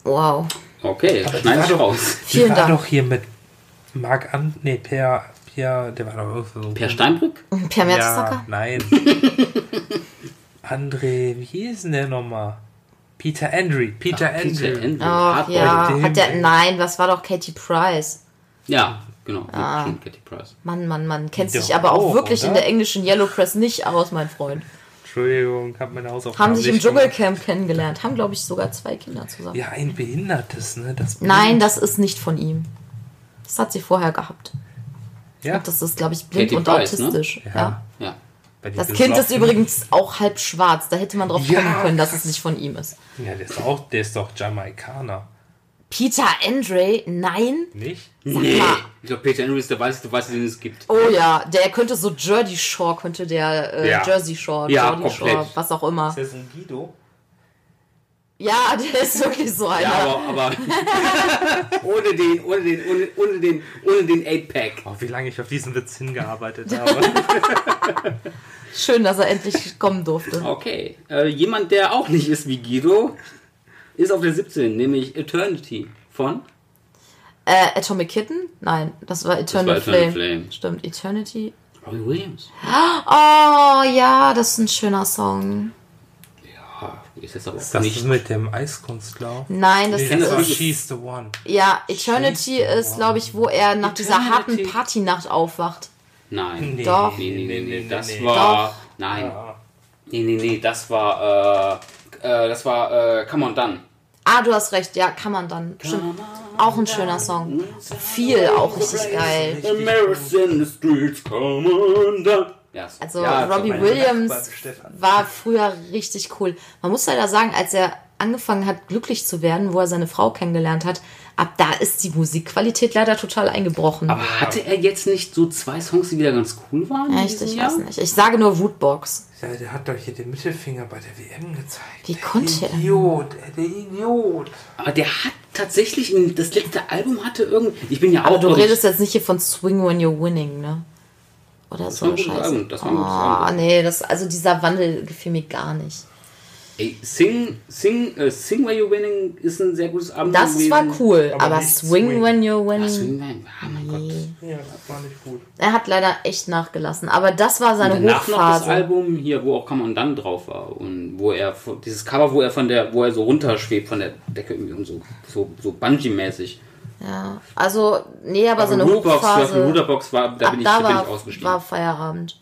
Speaker 1: Wow.
Speaker 2: Okay,
Speaker 3: Aber die
Speaker 2: schneid
Speaker 3: war
Speaker 2: ich
Speaker 3: doch-
Speaker 2: raus.
Speaker 3: Die
Speaker 1: Vielen
Speaker 3: war
Speaker 1: Dank.
Speaker 3: doch hier mit Marc An... Nee, Per... Per... Der war doch irgendwie so...
Speaker 2: Per Steinbrück?
Speaker 1: Per
Speaker 3: Ja,
Speaker 1: Mertesacker?
Speaker 3: nein. André, wie hieß denn der nochmal? Peter Andre. Peter Andre.
Speaker 2: Peter Andre.
Speaker 1: Ach
Speaker 2: Hardboiled.
Speaker 1: ja, hat der, nein, was war doch Katie Price?
Speaker 2: Ja, genau.
Speaker 1: Ah.
Speaker 2: Stimmt, Katy Price.
Speaker 1: Mann, Mann, Mann, kennt sich aber auch
Speaker 3: auch,
Speaker 1: wirklich in
Speaker 3: oder?
Speaker 1: der englischen Yellow Press nicht aus, mein Freund.
Speaker 3: Entschuldigung, hab meine Hausaufgaben
Speaker 1: Haben sich im. Dschungelcamp kennengelernt, haben, glaube ich, sogar zwei Kinder zusammen.
Speaker 3: Ja, ein Behindertes, ne? Das
Speaker 1: Nein, das ist nicht von ihm. Das hat sie vorher gehabt.
Speaker 3: Ja,
Speaker 1: Das ist, glaube ich, blind
Speaker 2: Katie
Speaker 1: und
Speaker 2: Price, ne?
Speaker 1: autistisch.
Speaker 3: Ja.
Speaker 1: Ja.
Speaker 2: Ja.
Speaker 3: bei
Speaker 1: Das Kind ist übrigens auch halb schwarz. Da hätte man drauf
Speaker 3: Ja,
Speaker 1: kommen können, dass
Speaker 3: krass.
Speaker 1: es nicht von ihm ist.
Speaker 3: Ja, der ist auch, der ist doch Jamaikaner.
Speaker 1: Peter Andre? Nein?
Speaker 3: Nicht?
Speaker 2: Nee.
Speaker 1: mal.
Speaker 2: Ich glaube, Peter Andre ist der weißeste, weiße, den es gibt.
Speaker 1: Oh ja, der könnte so Jersey Shore, könnte der äh,
Speaker 2: Ja.
Speaker 1: Jersey Shore,
Speaker 2: Ja,
Speaker 1: Jersey
Speaker 2: komplett.
Speaker 1: Shore, was auch immer.
Speaker 3: Ist das ein Guido?
Speaker 1: Ja, der ist wirklich so einer.
Speaker 2: Ja, aber, aber ohne den, ohne den, ohne, ohne den, ohne den 8-Pack.
Speaker 3: Oh, wie lange ich auf diesen Witz hingearbeitet habe.
Speaker 1: Schön, dass er endlich kommen durfte.
Speaker 2: Okay. Äh, jemand, der auch nicht ist wie Guido, ist auf der 17, nämlich Eternity von
Speaker 1: Äh, Atomic Kitten? Nein, das war Eternal,
Speaker 2: Das war Eternal
Speaker 1: Flame.
Speaker 2: Flame.
Speaker 1: Stimmt, Eternity.
Speaker 2: Robbie Williams.
Speaker 1: Oh ja, das ist ein schöner Song.
Speaker 2: Ja, ist jetzt aber
Speaker 3: Ist
Speaker 2: auch
Speaker 3: das
Speaker 2: nicht.
Speaker 3: mit dem Eiskunstlauf?
Speaker 1: Nein, das
Speaker 3: Nee, das
Speaker 2: das
Speaker 1: ist.
Speaker 2: nicht.
Speaker 3: She's the One.
Speaker 1: Ja, Eternity ist, glaube ich, wo er nach dieser harten
Speaker 2: Eternity.
Speaker 1: Partynacht aufwacht.
Speaker 2: Nein.
Speaker 3: Nee,
Speaker 1: Doch.
Speaker 2: Nee, nee, nee, nee, das
Speaker 3: nee.
Speaker 2: war.
Speaker 1: Doch.
Speaker 2: Nein.
Speaker 3: Ja.
Speaker 2: Nee, nee, nee, das war. Äh, äh, das war. Äh, Come on, Done.
Speaker 1: Ah, du hast recht, ja, kann man dann. Stimmt. Auch ein schöner Song. Viel, auch richtig geil. Also
Speaker 2: ja,
Speaker 1: Robbie Williams war früher richtig cool. Man muss leider sagen, als er angefangen hat, glücklich zu werden, wo er seine Frau kennengelernt hat, ab da ist die Musikqualität leider total eingebrochen.
Speaker 2: Aber hatte er jetzt nicht so zwei Songs, die wieder ganz cool waren?
Speaker 1: Echt, ich
Speaker 2: Jahr?
Speaker 1: weiß nicht. Ich sage nur Woodbox.
Speaker 3: Ja, der hat doch hier den Mittelfinger bei der WM gezeigt.
Speaker 1: Wie
Speaker 3: der
Speaker 1: konnte er?
Speaker 3: Idiot, der Idiot.
Speaker 2: Aber der hat tatsächlich, das letzte Album hatte irgend. Ich bin ja
Speaker 1: Aber
Speaker 2: auch.
Speaker 1: du
Speaker 2: glaub ich-
Speaker 1: redest jetzt nicht hier von Swing When You're Winning, ne? Oder
Speaker 2: war
Speaker 1: so
Speaker 2: ein gutes
Speaker 1: Scheiße.
Speaker 2: Album, das war
Speaker 1: Ah,
Speaker 2: Album.
Speaker 1: nee, das, also dieser Wandel gefiel mir gar nicht.
Speaker 2: Ey, Sing, Sing, äh, Sing Where You're Winning ist ein sehr gutes Album.
Speaker 1: Das
Speaker 2: gewesen.
Speaker 1: war cool,
Speaker 3: Aber
Speaker 1: aber, Swing,
Speaker 3: Swing.
Speaker 1: When You're
Speaker 2: Ah,
Speaker 1: Winning.
Speaker 2: Swing, Where- ah, mein Gott.
Speaker 1: Nee.
Speaker 3: Ja, das war nicht gut.
Speaker 1: Er hat leider echt nachgelassen. Aber das war seine
Speaker 2: Und danach noch das
Speaker 1: Hochphase.
Speaker 2: Album hier, wo auch Come On Dann drauf war und wo er dieses Cover, wo er von der, wo er so runterschwebt von der Decke irgendwie und so so, so Bungee-mäßig.
Speaker 1: Ja, also, nee, aber,
Speaker 2: Aber
Speaker 1: seine
Speaker 2: Rootbox,
Speaker 1: Hochphase.
Speaker 2: für Routerbox war, da
Speaker 1: ab
Speaker 2: bin ich,
Speaker 1: da
Speaker 2: da bin
Speaker 1: war,
Speaker 2: ich ausgestiegen.
Speaker 1: war Feierabend.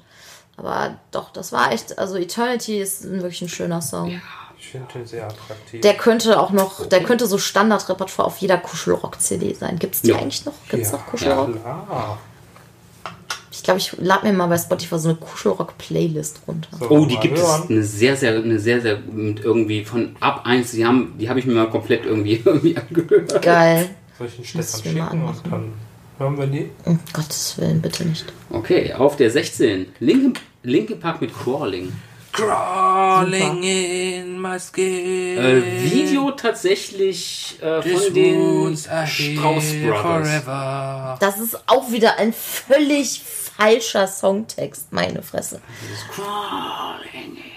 Speaker 1: Aber doch, das war echt, also Eternity ist ein wirklich ein schöner Song.
Speaker 3: Ich finde den sehr attraktiv.
Speaker 1: Der könnte auch noch, der könnte so Standardrepertoire auf jeder Kuschelrock-CD sein. Gibt's die
Speaker 2: Ja.
Speaker 1: eigentlich noch? Gibt's
Speaker 3: Ja.
Speaker 1: noch Kuschelrock?
Speaker 3: Klar.
Speaker 1: Ich glaube, ich lade mir mal bei Spotify so eine Kuschelrock-Playlist runter.
Speaker 3: So,
Speaker 2: Oh, die gibt
Speaker 3: hören.
Speaker 2: es eine sehr, sehr, eine sehr, sehr mit irgendwie von ab 1, die haben, die habe ich mir mal komplett irgendwie, irgendwie angehört.
Speaker 1: Geil.
Speaker 3: Soll ich den Stefan schicken und
Speaker 1: anmachen.
Speaker 3: dann hören wir die?
Speaker 1: Um Gottes Willen, bitte nicht.
Speaker 2: Okay, auf der 16. Linkin, Linkin Park mit Crawling.
Speaker 3: Crawling in my skin.
Speaker 2: Äh, Video tatsächlich äh, von den Strauss Brothers.
Speaker 3: forever.
Speaker 1: Das ist auch wieder ein völlig falscher Songtext, meine Fresse.
Speaker 2: Crawling. Ich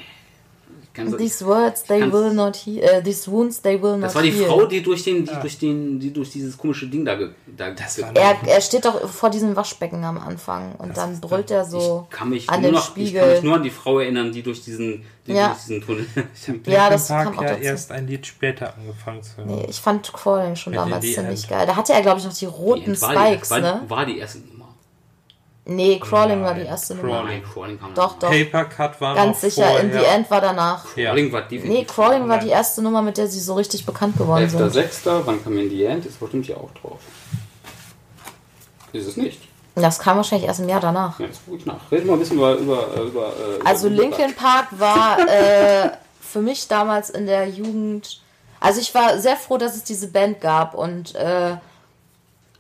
Speaker 2: kann so-
Speaker 1: These words they will not hear, äh, these wounds they will not
Speaker 2: Das war die
Speaker 1: hear.
Speaker 2: Frau, die durch den, die durch den, die durch dieses komische Ding da, da das
Speaker 3: war
Speaker 1: Er, er steht doch vor diesem Waschbecken am Anfang und dann brüllt er so
Speaker 2: Ich kann mich
Speaker 1: an
Speaker 2: nur
Speaker 1: den
Speaker 2: noch, ich kann
Speaker 1: Spiegel.
Speaker 2: mich nur an die Frau erinnern, die durch diesen, die
Speaker 1: Ja.
Speaker 2: durch diesen Tunnel.
Speaker 3: Ich habe
Speaker 1: Ja,
Speaker 3: ja,
Speaker 1: das
Speaker 3: Park
Speaker 1: kam auch
Speaker 3: ja
Speaker 1: dazu.
Speaker 3: erst ein Lied später angefangen zu hören.
Speaker 1: Nee, ich fand Crawling schon
Speaker 3: Mit
Speaker 1: damals ziemlich
Speaker 3: End.
Speaker 1: geil. Da hatte er, glaube ich, noch die
Speaker 2: Die
Speaker 1: roten
Speaker 2: war,
Speaker 1: Spikes,
Speaker 2: die, war,
Speaker 1: ne?
Speaker 2: war die erste.
Speaker 1: Nee, Crawling war
Speaker 3: Nein,
Speaker 1: die erste Nummer.
Speaker 3: Crawling.
Speaker 2: Nein, Crawling kam
Speaker 1: Doch, doch.
Speaker 3: Paper Cut war
Speaker 1: Ganz
Speaker 3: noch
Speaker 1: sicher,
Speaker 3: vorher.
Speaker 1: In the End war danach.
Speaker 3: Ja.
Speaker 2: Crawling war definitiv.
Speaker 1: Nee, Crawling war die erste Nummer, mit der sie so richtig bekannt geworden sind.
Speaker 2: 11.06. Wann kam in die End? Ist bestimmt hier auch drauf. Ist es nicht?
Speaker 1: Das kam wahrscheinlich erst im Jahr danach.
Speaker 2: Ja, jetzt gucke ich nach. Red mal ein bisschen über. über, äh, über äh,
Speaker 1: Also
Speaker 2: über-
Speaker 1: Linkin Park war äh, für mich damals in der Jugend. Also ich war sehr froh, dass es diese Band gab und äh,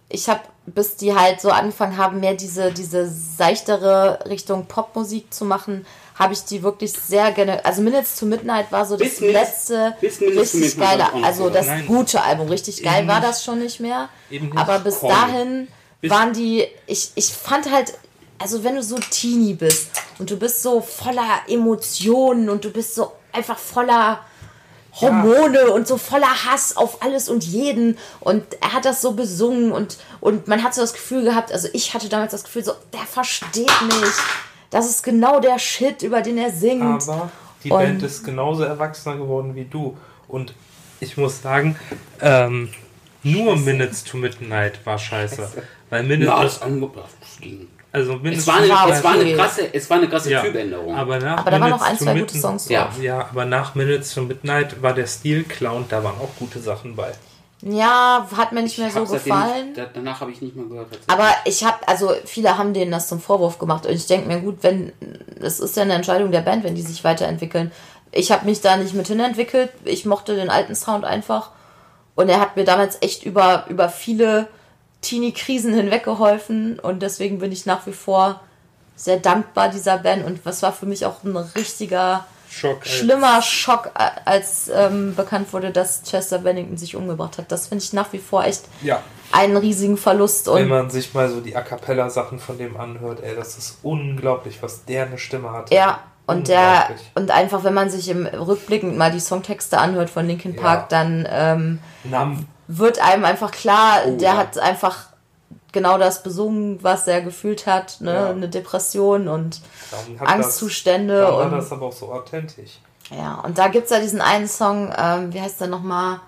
Speaker 1: ich habe, bis die halt so angefangen haben, mehr diese, diese seichtere Richtung Popmusik zu machen, habe ich die wirklich sehr gerne. Also Minutes to Midnight war so das
Speaker 2: Bis
Speaker 1: letzte
Speaker 2: bis
Speaker 1: richtig geile, also das
Speaker 3: Nein.
Speaker 1: gute Album. Richtig geil
Speaker 3: Eben
Speaker 1: war das schon nicht mehr.
Speaker 3: Eben nicht.
Speaker 1: Aber bis
Speaker 2: Calling.
Speaker 1: dahin
Speaker 3: Bis-
Speaker 1: waren die, ich, ich fand halt, also wenn du so Teenie bist und du bist so voller Emotionen und du bist so einfach voller Hormone und so voller Hass auf alles und jeden und er hat das so besungen und, und man hat so das Gefühl gehabt, also ich hatte damals das Gefühl so, der versteht mich. Das ist genau der Shit, über den er singt.
Speaker 3: Aber die
Speaker 1: Und-
Speaker 3: Band ist genauso erwachsener geworden wie du. Und ich muss sagen, ähm, nur Minutes to Midnight war scheiße. Weil Minutes,
Speaker 2: Ja, das das ging.
Speaker 3: Also
Speaker 2: Es war eine,
Speaker 1: war
Speaker 2: es war eine krasse, es war eine krasse
Speaker 3: ja,
Speaker 2: Typänderung.
Speaker 3: Aber, nach
Speaker 1: Aber da waren noch ein, zwei gute Songs
Speaker 2: Ja.
Speaker 1: drauf.
Speaker 3: Ja, aber nach Minutes to Midnight war der Stil klar und da waren auch gute Sachen bei.
Speaker 1: Ja, hat mir nicht mehr
Speaker 2: Ich
Speaker 1: so gefallen.
Speaker 2: Nicht, da, danach habe ich nicht mehr gehört.
Speaker 1: Aber ich habe, also viele haben denen das zum Vorwurf gemacht und ich denke mir, gut, wenn, das ist ja eine Entscheidung der Band, wenn die sich weiterentwickeln. Ich habe mich da nicht mit hinentwickelt, ich mochte den alten Sound einfach und er hat mir damals echt über, über viele Teenie-Krisen hinweggeholfen und deswegen bin ich nach wie vor sehr dankbar dieser Band und was war für mich auch ein richtiger
Speaker 3: Schock.
Speaker 1: schlimmer Schock, als ähm, bekannt wurde, dass Chester Bennington sich umgebracht hat. Das finde ich nach wie vor echt
Speaker 3: Ja,
Speaker 1: einen riesigen Verlust und
Speaker 3: wenn man sich mal so die A Cappella-Sachen von dem anhört, ey, das ist unglaublich, was der eine Stimme hat.
Speaker 1: Ja, und der und einfach, wenn man sich im Rückblickend mal die Songtexte anhört von Linkin Park,
Speaker 3: Ja.
Speaker 1: dann ähm,
Speaker 3: Nam,
Speaker 1: wird einem einfach klar,
Speaker 2: Oh,
Speaker 1: der
Speaker 2: ja.
Speaker 1: hat einfach genau das besungen, was er gefühlt hat, ne?
Speaker 3: Ja.
Speaker 1: Eine Depression und Angstzustände
Speaker 3: Das, darum war
Speaker 1: und
Speaker 3: das aber auch so authentisch.
Speaker 1: ja, und da gibt's ja diesen einen Song, ähm, wie heißt der nochmal?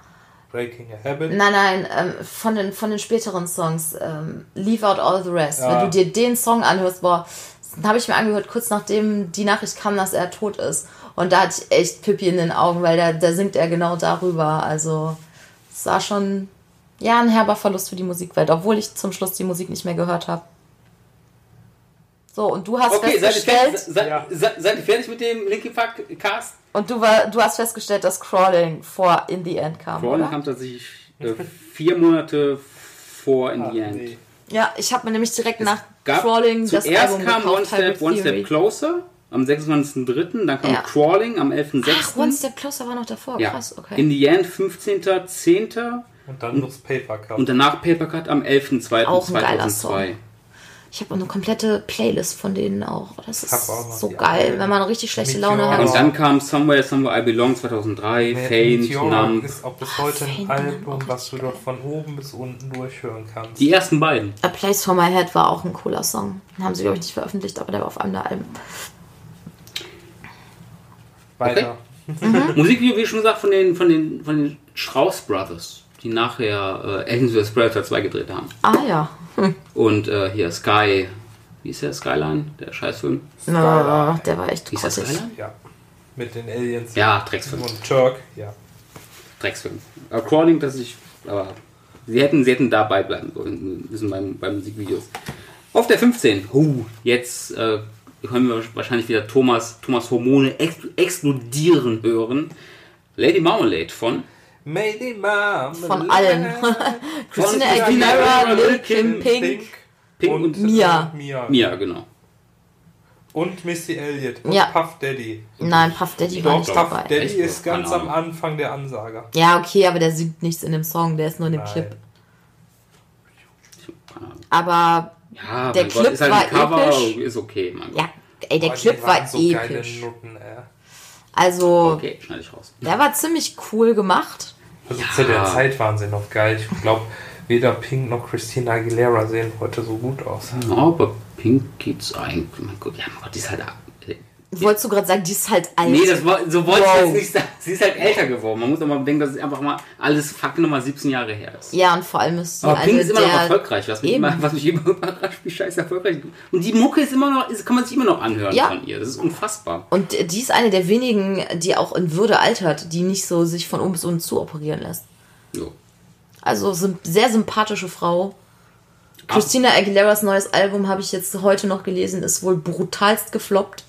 Speaker 3: Breaking a Habit.
Speaker 1: Nein, nein, ähm, von, den, von den späteren Songs, ähm, Leave Out All the Rest.
Speaker 3: Ja.
Speaker 1: Wenn du dir den Song anhörst, boah, den habe ich mir angehört, kurz nachdem die Nachricht kam, dass er tot ist. Und da hatte ich echt Pippi in den Augen, weil da, da singt er genau darüber. Also, es war schon, ja, ein herber Verlust für die Musikwelt, obwohl ich zum Schluss die Musik nicht mehr gehört habe. So, und du hast
Speaker 2: Okay, seid ihr, fertig,
Speaker 1: festgestellt,
Speaker 2: seid, ihr fertig mit dem Linkin Park Cast?
Speaker 1: und du, war, du hast festgestellt, dass Crawling vor In the End kam,
Speaker 2: Crawling
Speaker 1: oder?
Speaker 2: kam tatsächlich äh, vier Monate vor In
Speaker 3: Ach,
Speaker 2: the End.
Speaker 3: nee.
Speaker 1: Ja, ich habe mir nämlich direkt nach
Speaker 2: Gab,
Speaker 1: Crawling das
Speaker 2: zuerst
Speaker 1: Album
Speaker 2: kam
Speaker 1: gekauft,
Speaker 2: One Step, One. Step Closer am 26.03., dann kam
Speaker 1: Ja.
Speaker 2: Crawling am 11.06.
Speaker 1: Ach, One Step Closer war noch davor,
Speaker 2: ja.
Speaker 1: krass, okay.
Speaker 2: In the End 15.10.
Speaker 3: Und dann noch das Paper Cup.
Speaker 2: und danach Papercut am
Speaker 1: Auch ein geiler
Speaker 2: 11.02.2002.
Speaker 1: Ich habe eine komplette Playlist von denen auch. Das
Speaker 3: hab
Speaker 1: ist
Speaker 3: auch
Speaker 1: so geil,
Speaker 3: alten.
Speaker 1: wenn man richtig schlechte
Speaker 3: Meteor.
Speaker 1: Laune
Speaker 2: Und
Speaker 1: hat.
Speaker 2: dann kam Somewhere, Somewhere I Belong 2003, Faint, Numb.
Speaker 3: ist auch bis heute ein
Speaker 1: Faint,
Speaker 3: Album,
Speaker 1: Numb,
Speaker 3: was du dort von oben bis unten durchhören kannst.
Speaker 2: Die ersten beiden.
Speaker 1: A Place for My Head war auch ein cooler Song. Den haben sie, glaube ich, nicht veröffentlicht, aber der war auf einem der Alben.
Speaker 3: Weiter.
Speaker 1: Mhm.
Speaker 2: Musikvideo, wie schon gesagt, von den, von den, von den Strauss Brothers, die nachher äh, Aliens vs. Predator 2 gedreht haben.
Speaker 1: Ah ja.
Speaker 2: Und äh, hier Sky, wie ist der? Skyline, der Scheißfilm.
Speaker 1: Na, der war echt
Speaker 2: Wie ist der
Speaker 1: grottig.
Speaker 2: Skyline?
Speaker 3: Ja. Mit den Aliens.
Speaker 2: Ja, Drecksfilm.
Speaker 3: Und Turk, ja.
Speaker 2: Drecksfilm. Aber Crawling, dass ich. Aber sie hätten, sie hätten dabei bleiben sollen, müssen beim, beim Musikvideos. Auf der 15. Huh, jetzt äh, können wir wahrscheinlich wieder Thomas, Thomas Hormone ex explodieren hören. Lady Marmalade von
Speaker 3: Lady Mom.
Speaker 1: Von allen. Christina Aguilera, Lil Kim, Pink.
Speaker 2: Pink
Speaker 3: und
Speaker 2: und
Speaker 1: Mia.
Speaker 3: Mia.
Speaker 2: Mia, genau.
Speaker 3: Und Missy Elliott. Und
Speaker 1: Ja.
Speaker 3: Puff Daddy.
Speaker 1: Nein, Puff Daddy war
Speaker 3: Doch,
Speaker 1: nicht
Speaker 3: Puff
Speaker 1: dabei.
Speaker 3: Daddy
Speaker 2: Echt?
Speaker 3: ist ganz am. Anfang der Ansager.
Speaker 1: Ja, okay, aber der singt nichts in dem Song, der ist nur in dem
Speaker 3: Nein.
Speaker 1: Clip. Aber
Speaker 2: Ja,
Speaker 1: Der
Speaker 2: mein Gott,
Speaker 1: Clip
Speaker 2: ist halt
Speaker 1: war
Speaker 2: ein Cover,
Speaker 1: episch.
Speaker 2: ist okay, mein Gott.
Speaker 1: ja, ey, der
Speaker 3: Boah,
Speaker 1: Clip war
Speaker 3: so
Speaker 1: episch.
Speaker 3: Nutten.
Speaker 1: Also,
Speaker 2: Okay, schneide ich raus.
Speaker 1: der war ziemlich cool gemacht.
Speaker 3: Also zu der Zeit waren sie noch geil. Ich glaube, weder Pink noch Christina Aguilera sehen heute so gut aus.
Speaker 2: Ja, aber Pink geht's eigentlich. Mein Gott, ja, mein Gott, die ist halt.
Speaker 1: Wolltest du gerade sagen, die ist halt alt.
Speaker 2: Nee, das so wollte ich
Speaker 1: Wow.
Speaker 2: jetzt nicht sagen. Sie ist halt älter geworden. Man muss aber bedenken, dass es einfach mal alles fucking nochmal 17 Jahre her ist.
Speaker 1: ja, und vor allem ist sie
Speaker 2: Aber Pink
Speaker 1: eine
Speaker 2: ist immer noch erfolgreich, was mich, immer, was mich immer überrascht, wie scheiße erfolgreich. Und die Mucke ist immer noch, kann man sich immer noch anhören
Speaker 1: Ja.
Speaker 2: von ihr. Das ist unfassbar.
Speaker 1: Und die ist eine der wenigen, die auch in Würde altert, die nicht so sich von oben bis unten zu operieren lässt.
Speaker 2: Jo.
Speaker 1: Also sehr sympathische Frau. Christina Aguileras neues Album habe ich jetzt heute noch gelesen, ist wohl brutalst gefloppt.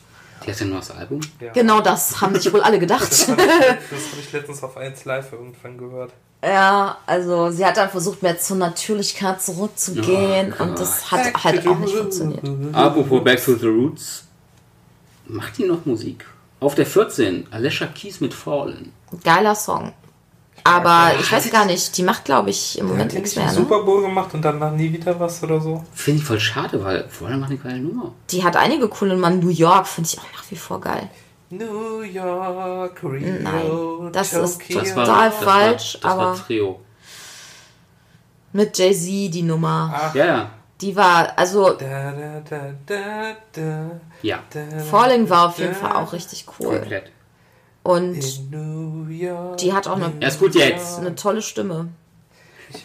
Speaker 2: Die hat ja nur das Album.
Speaker 3: Ja.
Speaker 1: Genau das haben sich wohl alle gedacht.
Speaker 3: Das habe ich, das hab ich letztens auf 1 Live irgendwann gehört.
Speaker 1: ja, also sie hat dann versucht, mehr zur Natürlichkeit zurückzugehen
Speaker 2: Oh
Speaker 1: und das hat halt auch nicht funktioniert.
Speaker 2: Apropos Back to the Roots. Macht die noch Musik? Auf der 14, Alicia Keys mit Fallen.
Speaker 1: Geiler Song. Aber ich weiß gar nicht, die macht, glaube ich, im Moment
Speaker 3: die
Speaker 1: nichts
Speaker 3: nicht
Speaker 1: mehr.
Speaker 3: einen
Speaker 1: Ne?
Speaker 3: Super Bowl gemacht und danach nie wieder was oder so?
Speaker 2: Finde ich voll schade, weil Fallen macht eine geile Nummer.
Speaker 1: Die hat einige coole Nummern. New York finde ich auch nach wie vor geil.
Speaker 3: New York, Rio,
Speaker 1: Nein, das ist
Speaker 3: Tokyo.
Speaker 2: Das war,
Speaker 1: Total
Speaker 2: das
Speaker 1: falsch,
Speaker 2: war, das
Speaker 1: aber-
Speaker 2: war Trio.
Speaker 1: Mit Jay-Z die Nummer.
Speaker 3: Ach,
Speaker 2: Ja, ja.
Speaker 1: Die war, also
Speaker 3: da, da, da, da, da,
Speaker 2: Ja,
Speaker 1: Falling war auf jeden Fall auch richtig cool.
Speaker 2: komplett.
Speaker 1: Und die hat auch eine,
Speaker 2: Erst gut jetzt.
Speaker 1: eine tolle Stimme.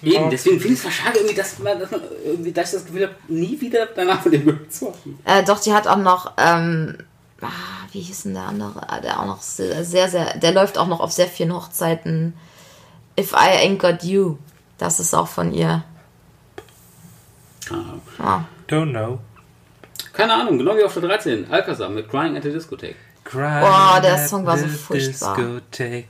Speaker 2: Eben, deswegen finde ich es irgendwie, dass, man, dass, man, irgendwie, dass ich das Gefühl habe, nie wieder danach von dem gehört zu haben.
Speaker 1: Äh, doch, die hat auch noch, ähm, ah, wie hieß denn der andere? Ah, Der auch noch sehr, sehr, sehr, der läuft auch noch auf sehr vielen Hochzeiten. If I Ain't Got You. Das ist auch von ihr.
Speaker 2: Keine Ahnung.
Speaker 1: Ah.
Speaker 3: Don't know.
Speaker 2: Keine Ahnung, genau wie auf der 13. Alcazar mit Crying at the Discotheque.
Speaker 3: Crying
Speaker 1: Boah, der Song war so furchtbar.
Speaker 3: Discotheque.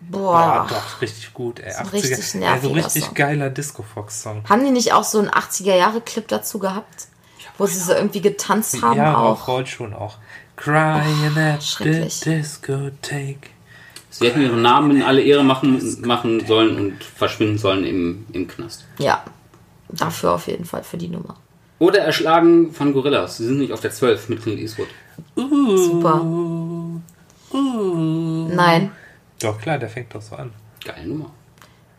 Speaker 1: Boah.
Speaker 3: Boah, doch, richtig gut, ey.
Speaker 1: ist ein
Speaker 3: 80er.
Speaker 1: richtig
Speaker 3: so
Speaker 1: nerviger
Speaker 3: richtig
Speaker 1: Song.
Speaker 3: geiler Disco-Fox-Song.
Speaker 1: Haben die nicht auch so einen 80er-Jahre-Clip dazu gehabt? Wo sie so irgendwie getanzt haben
Speaker 3: Ja,
Speaker 1: auch?
Speaker 3: auch Roll schon auch. Crying at the
Speaker 1: schrecklich.
Speaker 3: Discotheque.
Speaker 2: Sie hätten ihren Namen in alle Ehre machen, machen sollen und verschwinden sollen im, im Knast.
Speaker 1: Ja. Dafür auf jeden Fall, für die Nummer.
Speaker 2: Oder erschlagen von Gorillas. Sie sind nicht auf der 12 mit Clint Eastwood.
Speaker 1: Super. Nein.
Speaker 3: Doch, klar, der fängt doch so an.
Speaker 2: Geile Nummer.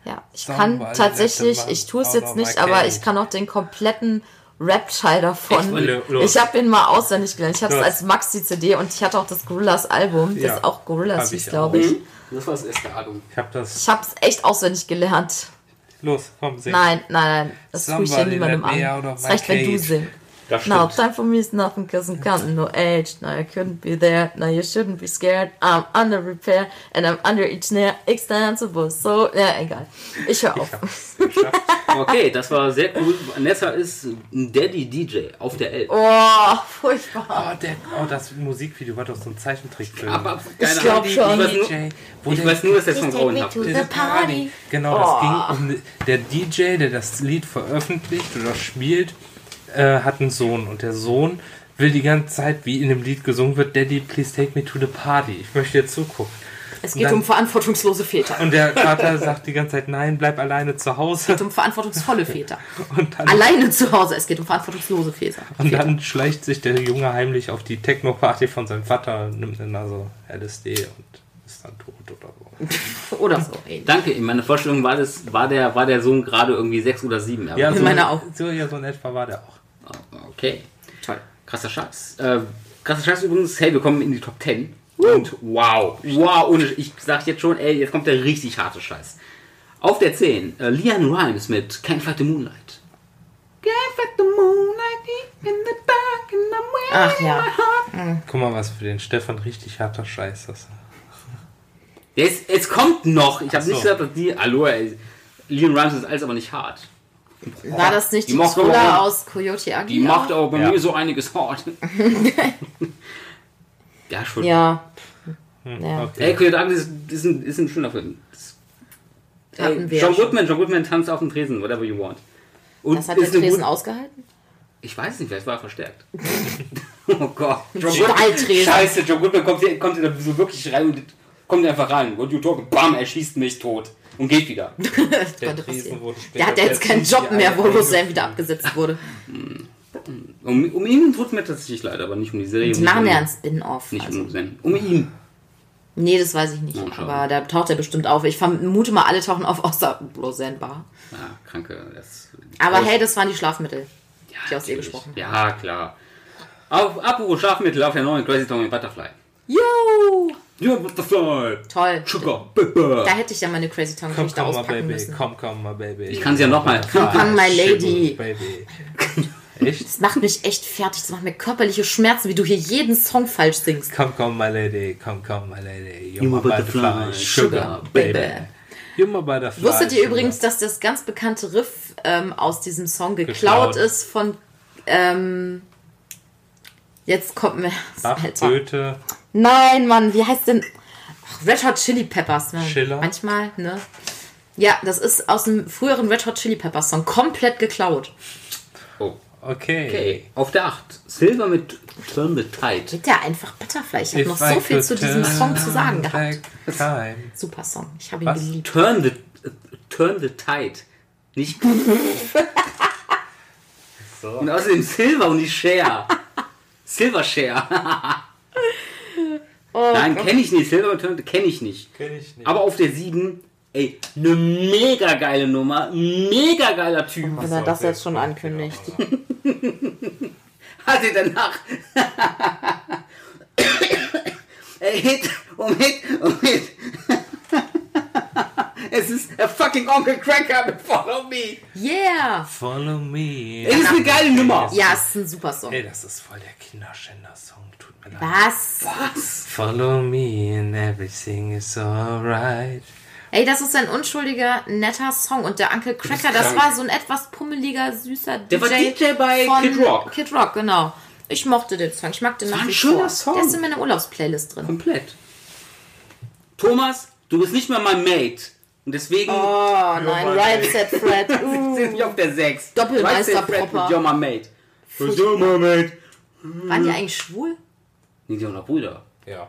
Speaker 1: Ja, ich
Speaker 3: Somebody
Speaker 1: kann tatsächlich, ich tue es jetzt nicht, aber ich kann auch den kompletten Rap-Teil davon.
Speaker 3: Echt? Los.
Speaker 1: Ich habe ihn mal auswendig gelernt. Ich hatte es als Maxi-CD und ich hatte auch das Gorillas-Album, das
Speaker 3: Ja,
Speaker 1: auch Gorillas
Speaker 3: ich
Speaker 1: hieß, glaube ich.
Speaker 2: Das war das erste Album.
Speaker 3: Ich hab das.
Speaker 1: Ich habe es echt auswendig gelernt.
Speaker 3: Los, komm, sing.
Speaker 1: Nein, nein, nein, das tue ich hier
Speaker 3: Somebody
Speaker 1: niemandem an. Es
Speaker 3: my
Speaker 1: reicht, wenn du singst.
Speaker 2: Das
Speaker 1: Now
Speaker 2: stimmt.
Speaker 1: time for me is nothing cause I'm counting no age. Now you couldn't be there. Now you shouldn't be scared. I'm under repair and I'm under each snare extensible. So, ja, egal. Ich höre auf.
Speaker 2: Okay, das war sehr cool. Vanessa ist ein Daddy-DJ auf der Elf.
Speaker 1: Oh, furchtbar.
Speaker 3: Oh, der, oh, das Musikvideo war doch so ein Zeichentrickfilm.
Speaker 2: Aber
Speaker 1: Ich
Speaker 2: keine
Speaker 1: glaub
Speaker 2: Ahnung,
Speaker 1: schon.
Speaker 2: Ich weiß nur,
Speaker 3: DJ, wo
Speaker 2: ich
Speaker 3: der-
Speaker 2: weiß nur dass
Speaker 1: Take me
Speaker 2: Grauenhaft ist.
Speaker 1: party.
Speaker 3: Genau, das ging um der DJ, der das Lied veröffentlicht oder spielt, äh, hat einen Sohn und der Sohn will die ganze Zeit, wie in dem Lied gesungen wird, Daddy, please take me to the party. Ich möchte dir zugucken.
Speaker 1: Es geht
Speaker 3: Dann-
Speaker 1: um verantwortungslose Väter.
Speaker 3: Und der Vater sagt die ganze Zeit, nein, bleib alleine zu Hause.
Speaker 1: Es geht um verantwortungsvolle Väter.
Speaker 3: Und dann,
Speaker 1: Alleine zu Hause. Es geht um verantwortungslose Väter.
Speaker 3: und dann schleicht sich der Junge heimlich auf die Techno-Party von seinem Vater, nimmt dann also LSD und ist dann tot oder so.
Speaker 1: Oder so. ähnlich.
Speaker 2: Danke, in meiner Vorstellung war, das, war, der, war der Sohn gerade irgendwie sechs oder sieben.
Speaker 3: Ja,
Speaker 1: In
Speaker 3: so,
Speaker 1: meiner auch.
Speaker 3: So, ja, so in etwa war der auch.
Speaker 2: Okay,
Speaker 1: Toll.
Speaker 2: krasser Scheiß. Äh, krasser Scheiß übrigens, hey, wir kommen in die Top 10. Und wow, wow, ohne, ich sag jetzt schon, ey, jetzt kommt der richtig harte Scheiß. Auf der 10, äh, Lian Rimes mit Can't Fight the Moonlight. Can't fight the moonlight deep in the dark and I'm wearing
Speaker 1: Ach ja.
Speaker 2: my heart.
Speaker 3: Guck mal, was für den Stefan richtig harter Scheiß ist.
Speaker 2: Jetzt, jetzt kommt noch, ich habe
Speaker 3: so.
Speaker 2: nicht gesagt, dass die, hallo, ey, Lian Rimes ist alles aber nicht hart.
Speaker 1: War das nicht
Speaker 2: Die
Speaker 1: die,
Speaker 2: auch-
Speaker 1: aus Coyote Ugly?
Speaker 2: Die macht aber bei
Speaker 3: Ja.
Speaker 2: mir so einiges hart. ja, schon.
Speaker 1: Ja.
Speaker 3: Hm,
Speaker 1: Ja.
Speaker 3: okay.
Speaker 2: Ey, Coyote Ugly ist, ist, ein, ist ein schöner Film. Ey,
Speaker 1: wir
Speaker 2: John. Goodman, John Goodman tanzt auf dem Tresen, whatever you want. Und
Speaker 1: Das hat der Tresen ausgehalten?
Speaker 2: Ich weiß nicht, vielleicht war er verstärkt. oh Gott. John
Speaker 1: Stahltresen.
Speaker 2: Scheiße, John Goodman kommt hier, kommt hier so wirklich rein und kommt einfach rein. What you talking? Bam, er schießt mich tot. Und geht wieder.
Speaker 1: Das
Speaker 3: Der
Speaker 1: konnte passieren. Der hat ja jetzt keinen Job
Speaker 3: die
Speaker 1: mehr, wo Roseanne wieder abgesetzt wurde.
Speaker 2: Um, um ihn tut mir tatsächlich leid, aber nicht um die Serie.
Speaker 1: Die
Speaker 2: nicht
Speaker 1: machen
Speaker 2: um,
Speaker 1: ja einen Spin-Off.
Speaker 2: Nicht
Speaker 1: Also.
Speaker 2: um Roseanne. Um ihn.
Speaker 1: Nee, das weiß ich nicht.
Speaker 2: Oh,
Speaker 1: aber da taucht er bestimmt auf. Ich vermute mal, alle tauchen auf, außer Roseanne Barr.
Speaker 2: Ja, kranke. Das,
Speaker 1: Aber hey, das waren die Schlafmittel.
Speaker 2: ja,
Speaker 1: ich aus ihr gesprochen.
Speaker 2: Ja, klar. Auf, apropos Schlafmittel auf der neuen Crazy Tommy Butterfly.
Speaker 1: Yo!
Speaker 2: Ja, Butterfly.
Speaker 1: Toll.
Speaker 2: Sugar, Pepper.
Speaker 1: Da hätte ich ja meine Crazy Tongue
Speaker 3: komm mal,
Speaker 1: auspacken
Speaker 3: Baby.
Speaker 1: müssen.
Speaker 3: Komm, komm mal, Baby.
Speaker 2: Ich kann sie ja noch mal.
Speaker 1: Komm, komm, my lady.
Speaker 3: Baby. Echt?
Speaker 1: Das macht mich echt fertig. Das macht mir körperliche Schmerzen, wie du hier jeden Song falsch singst.
Speaker 3: Komm, komm, my lady. Komm, komm, my lady. You're
Speaker 2: You
Speaker 3: my
Speaker 2: my butterfly,
Speaker 3: butterfly. Sugar,
Speaker 1: baby.
Speaker 3: baby. You're my butterfly.
Speaker 1: Wusstet ihr übrigens, dass das ganz bekannte Riff ähm, aus diesem Song geklaut,
Speaker 3: Geklaut.
Speaker 1: ist von. Ähm, jetzt kommt mir.
Speaker 3: Bach,
Speaker 1: Alter.
Speaker 3: Goethe.
Speaker 1: Nein, Mann, wie heißt denn. Ach, Red Hot Chili Peppers. Ne?
Speaker 3: Schiller?
Speaker 1: Manchmal, ne? Ja, das ist aus dem früheren Red Hot Chili Peppers Song komplett geklaut.
Speaker 2: Oh.
Speaker 3: Okay.
Speaker 2: Okay, auf der 8. Silver mit Turn the Tide.
Speaker 1: Bitte einfach Butterfly. Ich habe noch so viel zu diesem Song zu sagen
Speaker 3: turn
Speaker 1: gehabt.
Speaker 3: time.
Speaker 1: Super Song. Ich habe ihn
Speaker 3: Was?
Speaker 1: geliebt.
Speaker 2: Turn the, turn the Tide. Nicht. Und außerdem Silver und nicht Share. Silver Share. Nein, kenne ich nicht. Silver und Turn kenne ich nicht.
Speaker 3: Kenn ich nicht.
Speaker 2: Aber auf der 7, ey, eine mega geile Nummer. Mega geiler Typ.
Speaker 1: Wenn er das jetzt schon ankündigt.
Speaker 2: Hat sie danach. Ey, Hit um Hit um Hit. Es ist a fucking Onkel Cracker mit Follow Me.
Speaker 1: Yeah!
Speaker 3: Follow me.
Speaker 2: Es ist eine geile Nummer.
Speaker 1: Ja, es ist ein super Song.
Speaker 3: Ey, das ist voll der Kinderschänder-Song. Tut mir leid.
Speaker 1: Was?
Speaker 2: Was?
Speaker 3: Follow me and everything is alright.
Speaker 1: Ey, das ist ein unschuldiger, netter Song. Und der Uncle Cracker, das war so ein etwas pummeliger, süßer DJ.
Speaker 2: Der war DJ bei
Speaker 1: von
Speaker 2: Kid Rock.
Speaker 1: Kid Rock, genau. Ich mochte den Song. Ich mag den
Speaker 2: war
Speaker 1: nach
Speaker 2: ein
Speaker 1: wie
Speaker 2: schöner
Speaker 1: vor.
Speaker 2: Song.
Speaker 1: Der ist in meiner Urlaubsplaylist drin.
Speaker 2: Komplett. Thomas, du bist nicht mehr mein Mate. Und deswegen
Speaker 1: Oh nein, Right. Set Fred.
Speaker 2: sind wir auf der 6.
Speaker 1: Doppelmeister
Speaker 2: Fred mit my Mate. My Mate.
Speaker 1: Waren die eigentlich schwul?
Speaker 2: Nee, die haben noch Brüder.
Speaker 3: Ja.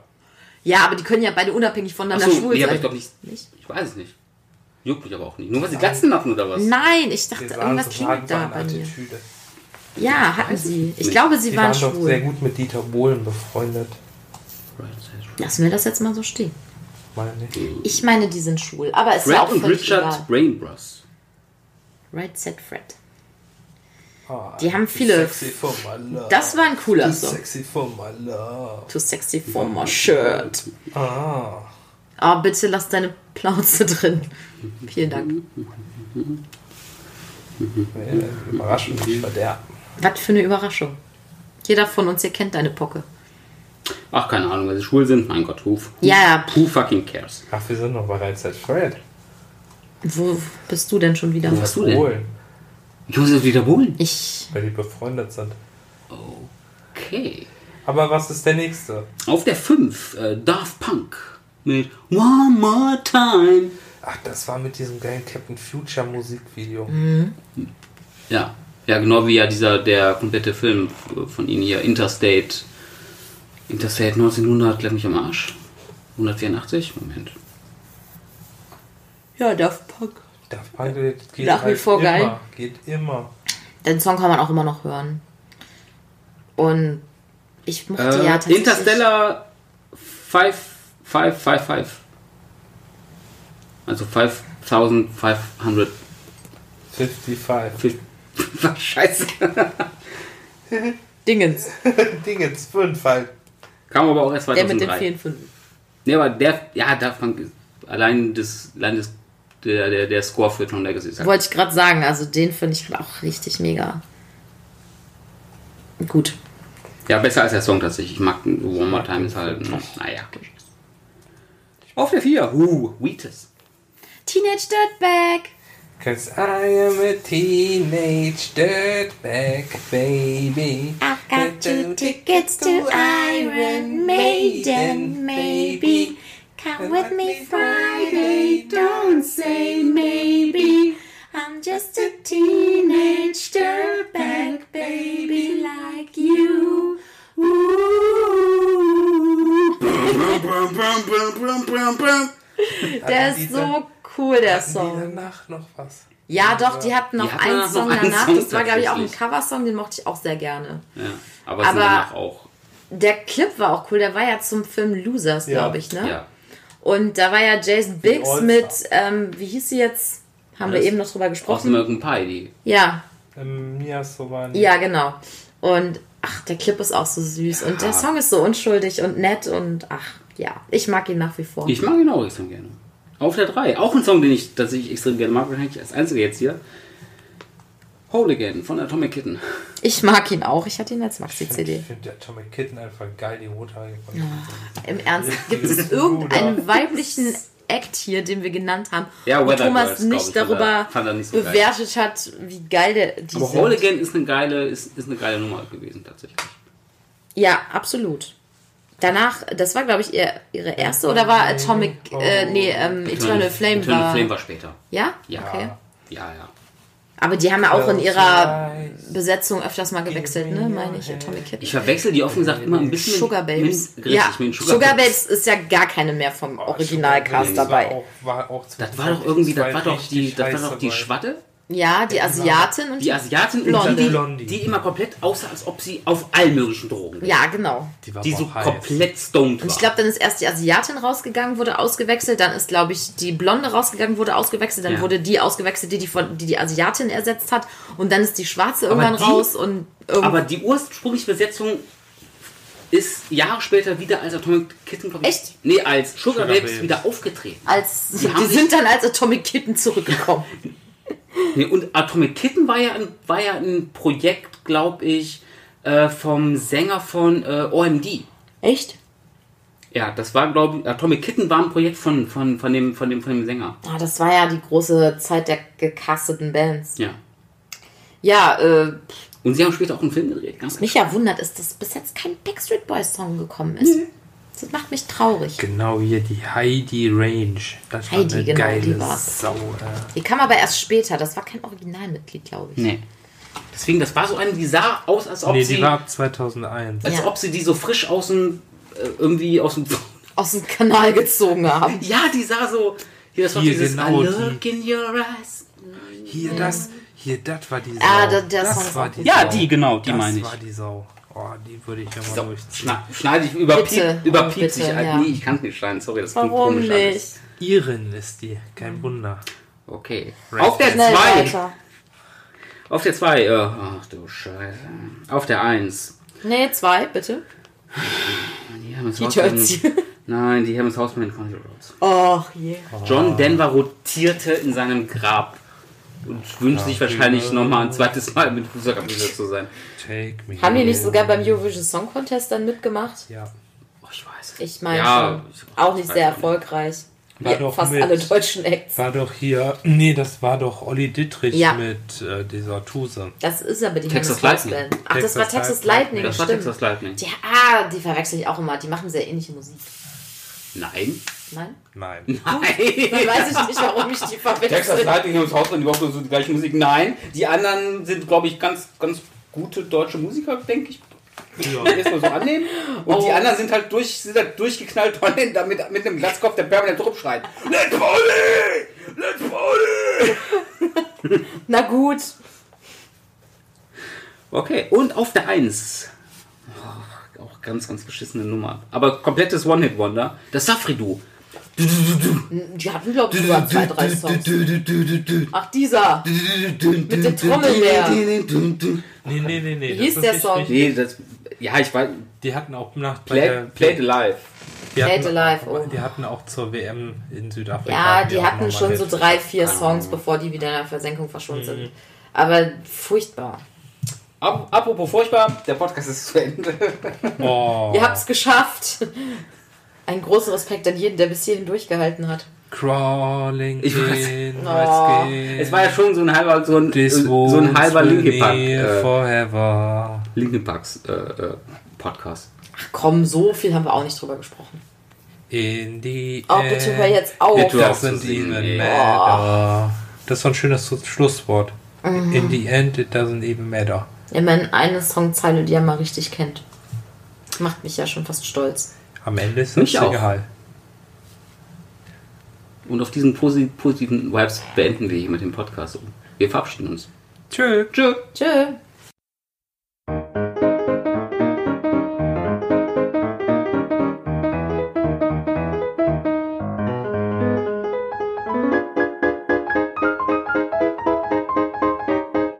Speaker 1: Ja, aber die können ja beide unabhängig voneinander
Speaker 2: Achso,
Speaker 1: schwul
Speaker 2: nee, aber
Speaker 1: sein.
Speaker 2: ich glaube nicht.
Speaker 1: Nicht?
Speaker 2: Ich weiß es nicht. Juckt mich aber auch nicht. Nur weil sie Glatzen hatten oder was?
Speaker 1: Nein, ich dachte, irgendwas
Speaker 3: so
Speaker 1: klingelt da bei mir. Ja, hatten sie. Ich glaube, sie
Speaker 3: Die
Speaker 1: waren
Speaker 3: waren doch sehr
Speaker 1: schwul.
Speaker 3: gut mit Dieter Bohlen befreundet.
Speaker 1: Lassen wir das jetzt mal so stehen.
Speaker 3: Meine ich.
Speaker 1: Ich meine, die sind schwul. Aber ist ja
Speaker 2: Fred
Speaker 1: auch
Speaker 2: und Richard Bros.
Speaker 1: Right Set Fred.
Speaker 3: Ah,
Speaker 1: Die haben
Speaker 3: too
Speaker 1: viele-
Speaker 3: Sexy for my love.
Speaker 1: Das war ein cooler
Speaker 3: Too
Speaker 1: Song.
Speaker 3: sexy for my love.
Speaker 1: Too sexy for my shirt.
Speaker 3: Ah.
Speaker 1: Oh, bitte lass deine Plauze drin. Vielen Dank.
Speaker 3: Überraschend nicht verderben.
Speaker 1: Was für eine Überraschung. Jeder von uns hier kennt deine Pocke.
Speaker 2: Ach, keine Ahnung, weil sie schwul sind. Mein Gott, who, who,
Speaker 1: Ja.
Speaker 2: who fucking cares?
Speaker 3: Ach, wir sind noch bei Reinzeit Fred.
Speaker 1: Wo bist du denn schon wieder?
Speaker 2: Wo warst du denn? Muss es wiederholen.
Speaker 1: Ich.
Speaker 3: weil die befreundet sind.
Speaker 2: Okay.
Speaker 3: Aber was ist der nächste?
Speaker 2: Auf der 5, äh, Daft Punk mit One More Time.
Speaker 3: Ach, das war mit diesem geilen Captain Future Musikvideo.
Speaker 2: Ja. Ja, genau wie ja dieser, der komplette Film von ihnen hier, Interstate. Interstate 1900, glaub mich am Arsch. 184? Moment.
Speaker 1: Ja, Daft Punk.
Speaker 3: Daft Punk geht
Speaker 1: Nach wie
Speaker 3: halt
Speaker 1: vor
Speaker 3: immer.
Speaker 1: geil.
Speaker 3: Geht immer.
Speaker 1: Den Song kann man auch immer noch hören. Und ich mochte
Speaker 2: Äh,
Speaker 1: ja tatsächlich.
Speaker 2: Interstellar 5555. Also 5500.
Speaker 3: 55.
Speaker 2: Scheiße.
Speaker 1: Dingens.
Speaker 3: Dingens, 5 halt.
Speaker 2: Kam aber auch erst
Speaker 1: Der
Speaker 2: 2003.
Speaker 1: mit den vielen Fünfen.
Speaker 2: Nee, aber der, ja, Punk ist allein das, das, der, der, der Score für Tron Legacy ist halt
Speaker 1: Wollte ich gerade sagen, also den finde ich auch richtig mega. Gut.
Speaker 2: Ja, besser als der Song tatsächlich. Ich mag One More Time ist halt, naja. Auf der 4, uh, Wheatus.
Speaker 1: Teenage Dirtbag.
Speaker 3: Cause I am a teenage dirtbag baby.
Speaker 1: I've got two tickets to Iron Maiden, maybe. Come with me Friday, don't say maybe. I'm just a teenage dirtbag baby like you. Der ist so cool, der
Speaker 3: Hatten die
Speaker 1: Song.
Speaker 3: danach noch was?
Speaker 1: Ja, doch, die hatten noch
Speaker 2: Die hatten
Speaker 1: einen
Speaker 2: noch
Speaker 1: Song
Speaker 2: einen
Speaker 1: danach.
Speaker 2: Song
Speaker 1: Das war, glaube ich, auch ein. Coversong, den mochte ich auch sehr gerne.
Speaker 2: Ja, aber,
Speaker 1: Aber-
Speaker 2: danach auch.
Speaker 1: Der Clip war auch cool, der war ja zum Film Losers,
Speaker 3: Ja.
Speaker 1: glaube ich, ne?
Speaker 2: Ja.
Speaker 1: Und da war ja Jason Biggs mit, ähm, wie hieß sie jetzt? Haben wir eben noch drüber
Speaker 2: Aus
Speaker 1: gesprochen.
Speaker 2: American Pie, die.
Speaker 1: Ja,
Speaker 3: Ähm, Mia Sovani.
Speaker 1: ja, genau. Und ach, der Clip ist auch so süß. Und der Song ist so unschuldig und nett und ach, ja, ich mag ihn nach wie vor.
Speaker 2: Ich mag ihn auch extrem gerne. Auf der 3. Auch ein Song, den ich tatsächlich extrem gerne mag, wahrscheinlich als einziger jetzt hier. Whole Again von Atomic Kitten.
Speaker 1: Ich mag ihn auch. Ich hatte ihn als
Speaker 3: Ich
Speaker 1: Maxi-CD.
Speaker 3: finde der Tommy Kitten einfach geil, die Rothaarige von
Speaker 1: Im Ernst, gibt es irgendeinen weiblichen Act hier, den wir genannt haben,
Speaker 2: Ja,
Speaker 1: wo Thomas
Speaker 2: Girls,
Speaker 1: nicht
Speaker 2: ich, fand
Speaker 1: darüber
Speaker 2: er- fand er nicht so geil.
Speaker 1: bewertet hat, wie geil der die
Speaker 2: Aber
Speaker 1: sind.
Speaker 2: Whole Again ist eine geile, ist, ist eine geile Nummer gewesen, tatsächlich.
Speaker 1: Ja, absolut. Danach, das war, glaube ich, ihr, ihre erste oder war Atomic, äh, nee, ähm, Eternal Flame
Speaker 2: Eternal
Speaker 1: war.
Speaker 2: Flame war später.
Speaker 1: Ja?
Speaker 2: Ja.
Speaker 1: Okay.
Speaker 2: Ja, ja.
Speaker 1: Aber die haben ja auch in ihrer. Besetzung öfters mal gewechselt, ne? Meine ich, Atomic Kitten.
Speaker 2: Ich verwechsel die offen gesagt immer ein bisschen
Speaker 1: Sugar
Speaker 2: mit,
Speaker 1: Babes.
Speaker 2: Mit,
Speaker 1: ja,
Speaker 2: mit
Speaker 1: Sugar, Babes ist ja gar keine mehr vom
Speaker 3: Oh,
Speaker 1: Originalcast
Speaker 3: Sugar
Speaker 1: dabei.
Speaker 3: War auch, war auch
Speaker 2: Das war doch irgendwie, das war doch die, das war doch die
Speaker 3: dabei.
Speaker 2: Schwatte.
Speaker 1: Ja, die Asiatin und
Speaker 2: Die Asiatin
Speaker 1: Blondie.
Speaker 2: und die,
Speaker 3: Blondie.
Speaker 2: die immer komplett aussah, als ob sie auf allen möglichen Drogen
Speaker 1: Ja, genau.
Speaker 3: Die, war
Speaker 2: Die so
Speaker 3: heiß.
Speaker 2: komplett stoned war.
Speaker 1: Und ich glaube, dann ist erst die Asiatin rausgegangen, wurde ausgewechselt, dann ist, glaube ich, die Blonde rausgegangen, wurde ausgewechselt, dann
Speaker 2: Ja.
Speaker 1: wurde die ausgewechselt, die die, von, die die Asiatin ersetzt hat und dann ist die Schwarze irgendwann
Speaker 2: die-
Speaker 1: raus und irgend-
Speaker 2: Aber die ursprüngliche Besetzung ist Jahre später wieder als Atomic Kitten, glaub ich,
Speaker 1: Echt?
Speaker 2: Nee, als Sugar,
Speaker 3: Sugar
Speaker 2: Babes, wieder aufgetreten.
Speaker 1: als
Speaker 2: Die
Speaker 1: die, sind dann als Atomic Kitten zurückgekommen.
Speaker 2: Nee, und Atomic Kitten war ja ein, war ja ein Projekt, glaube ich, äh, vom Sänger von äh, OMD.
Speaker 1: Echt?
Speaker 2: Ja, das war, glaube ich, Atomic Kitten war ein Projekt von, von, von, dem, von, dem, von dem Sänger.
Speaker 1: Ah, das war ja die große Zeit der gecasteten Bands.
Speaker 2: Ja.
Speaker 1: Ja, äh,
Speaker 2: Und sie haben später auch einen Film gedreht. Ganz
Speaker 1: mich ja wundert ist, dass bis jetzt kein Backstreet Boys Song gekommen ist. Das macht mich traurig.
Speaker 3: Genau hier die Heidi Range. Das war
Speaker 1: Heidi,
Speaker 3: eine
Speaker 1: genau,
Speaker 3: geile
Speaker 1: die war's.
Speaker 3: Sau. Äh.
Speaker 1: Die kam aber erst später. Das war kein Originalmitglied, glaube ich.
Speaker 2: Nee. Deswegen, das war so eine, die sah aus, als ob
Speaker 3: Nee,
Speaker 2: sie.
Speaker 3: die war ab 2001.
Speaker 2: als
Speaker 1: Ja.
Speaker 2: ob sie die so frisch aus dem. Äh, irgendwie aus dem.
Speaker 1: Aus dem Kanal gezogen haben.
Speaker 2: Ja, die sah so. Hier, das war
Speaker 3: Hier
Speaker 2: dieses
Speaker 3: genau
Speaker 2: I look
Speaker 3: die.
Speaker 2: in your eyes.
Speaker 3: Hier, das, hier, das war die Sau.
Speaker 1: Ah, der- der Song
Speaker 3: das
Speaker 1: ist
Speaker 3: war
Speaker 1: auch
Speaker 3: die
Speaker 2: Ja,
Speaker 3: Sau.
Speaker 2: die, genau, die
Speaker 3: das
Speaker 2: meine ich.
Speaker 3: war die Sau. Oh, die würde ich ja mal
Speaker 2: So,
Speaker 3: durchziehen.
Speaker 2: schneide ich, überpiep,
Speaker 1: Bitte,
Speaker 2: überpiep
Speaker 1: oh,
Speaker 2: sich
Speaker 1: bitte,
Speaker 2: halt.
Speaker 1: ja.
Speaker 2: Nee, ich kann es nicht schneiden, sorry, das klingt
Speaker 1: Warum
Speaker 2: komisch
Speaker 1: nicht?
Speaker 2: alles.
Speaker 3: Iren ist die, kein Wunder.
Speaker 2: Okay.
Speaker 3: Right.
Speaker 2: Auf der
Speaker 1: Schnell
Speaker 2: 2.
Speaker 1: weiter.
Speaker 2: Auf der 2. Äh, ach du Scheiße. Auf der 1.
Speaker 1: Nee, zwei, bitte.
Speaker 2: Die Hermes
Speaker 1: Die
Speaker 2: Hausmann-. Nein, die Hermes Hausmann in Country Roads.
Speaker 1: Och je.
Speaker 2: John Denver rotierte in seinem Grab. und wünscht sich wahrscheinlich nochmal ein zweites Mal mit Fußballkapitän zu sein.
Speaker 3: Take me.
Speaker 1: Haben die nicht sogar beim Eurovision Song Contest dann mitgemacht?
Speaker 3: Ja.
Speaker 2: Oh, ich weiß.
Speaker 1: Ich meine
Speaker 2: Ja.
Speaker 1: Auch nicht sehr erfolgreich.
Speaker 3: War doch
Speaker 1: fast
Speaker 3: mit-
Speaker 1: alle deutschen Acts.
Speaker 3: War doch hier. Nee, das war doch Olli Dittrich
Speaker 1: Ja.
Speaker 3: mit äh, dieser Tuse.
Speaker 1: Das ist aber die
Speaker 2: Texas Lightning.
Speaker 1: Ach, das
Speaker 3: Texas
Speaker 1: war Texas
Speaker 3: Lightning.
Speaker 1: Lightning,
Speaker 2: Das war
Speaker 1: stimmt.
Speaker 2: Texas Lightning.
Speaker 1: Die, ah, die verwechsel ich auch immer. Die machen sehr ähnliche Musik.
Speaker 2: Nein.
Speaker 1: Nein?
Speaker 3: Nein.
Speaker 1: Dann weiß ich nicht, warum ich die
Speaker 2: Texas
Speaker 1: verwechsel.
Speaker 2: Lightning und die machen so die gleiche Musik. Nein. Die anderen sind, glaube ich, ganz, ganz gute deutsche Musiker, denke ich.
Speaker 3: Ja.
Speaker 2: Wenn wir es mal so annehmen. Und die
Speaker 1: Oh.
Speaker 2: anderen sind halt, durch, sind halt durchgeknallt Holländer mit, mit einem Glatzkopf, der permanent rumschreit. Let's Volley! Let's Volley!
Speaker 1: Na gut.
Speaker 2: Okay, und auf der 1. Oh, auch ganz, ganz beschissene Nummer. Aber komplettes One-Hit-Wonder. Das Safri-Du.
Speaker 1: Die hatten, glaube ich, sogar zwei, drei Songs. Ach, dieser.
Speaker 2: Mit
Speaker 1: dem Trommelwehr.
Speaker 3: Nee, nee, nee, nee.
Speaker 1: Wie hieß
Speaker 3: das
Speaker 1: der Song?
Speaker 2: Nee, das. Ja, ich weiß.
Speaker 3: Die hatten auch nach
Speaker 2: Play,
Speaker 3: der,
Speaker 2: Played Alive.
Speaker 3: die hatten,
Speaker 1: Played Alive, oh.
Speaker 3: Die hatten auch zur WM in Südafrika.
Speaker 1: Ja, die
Speaker 3: auch
Speaker 1: hatten schon so
Speaker 3: Hits.
Speaker 1: drei, vier Songs, bevor die wieder in der Versenkung verschwunden
Speaker 3: Mhm.
Speaker 1: sind. Aber furchtbar.
Speaker 2: Ap- Apropos furchtbar, der Podcast ist zu Ende.
Speaker 3: Oh,
Speaker 1: Ihr habt es geschafft. Ein großer Respekt an jeden, der bis hierhin durchgehalten hat.
Speaker 3: Crawling
Speaker 2: Ich weiß-
Speaker 3: in
Speaker 1: Oh.
Speaker 2: Es war ja schon so ein halber, so ein,
Speaker 3: This
Speaker 2: so ein halber Linkin Park, äh,
Speaker 3: forever.
Speaker 2: Linkin Parks äh, äh, Podcast.
Speaker 1: Ach komm, so viel haben wir auch nicht drüber gesprochen.
Speaker 3: In the
Speaker 1: Oh, bitte hör jetzt
Speaker 2: Ja,
Speaker 1: auf.
Speaker 2: zu
Speaker 3: Doesn't
Speaker 2: singen,
Speaker 3: even matter. Das ist so ein schönes Schlusswort.
Speaker 1: Mhm.
Speaker 3: In the end, it doesn't even matter.
Speaker 1: Immerhin eine Songzeile, die er mal richtig kennt. Macht mich ja schon fast stolz.
Speaker 3: Am Ende ist
Speaker 2: Mich
Speaker 3: das
Speaker 2: auch.
Speaker 3: egal.
Speaker 2: Und auf diesen posi positiven Vibes beenden wir hier mit dem Podcast. Wir verabschieden uns.
Speaker 3: Tschö.
Speaker 2: Tschö.
Speaker 1: Tschö.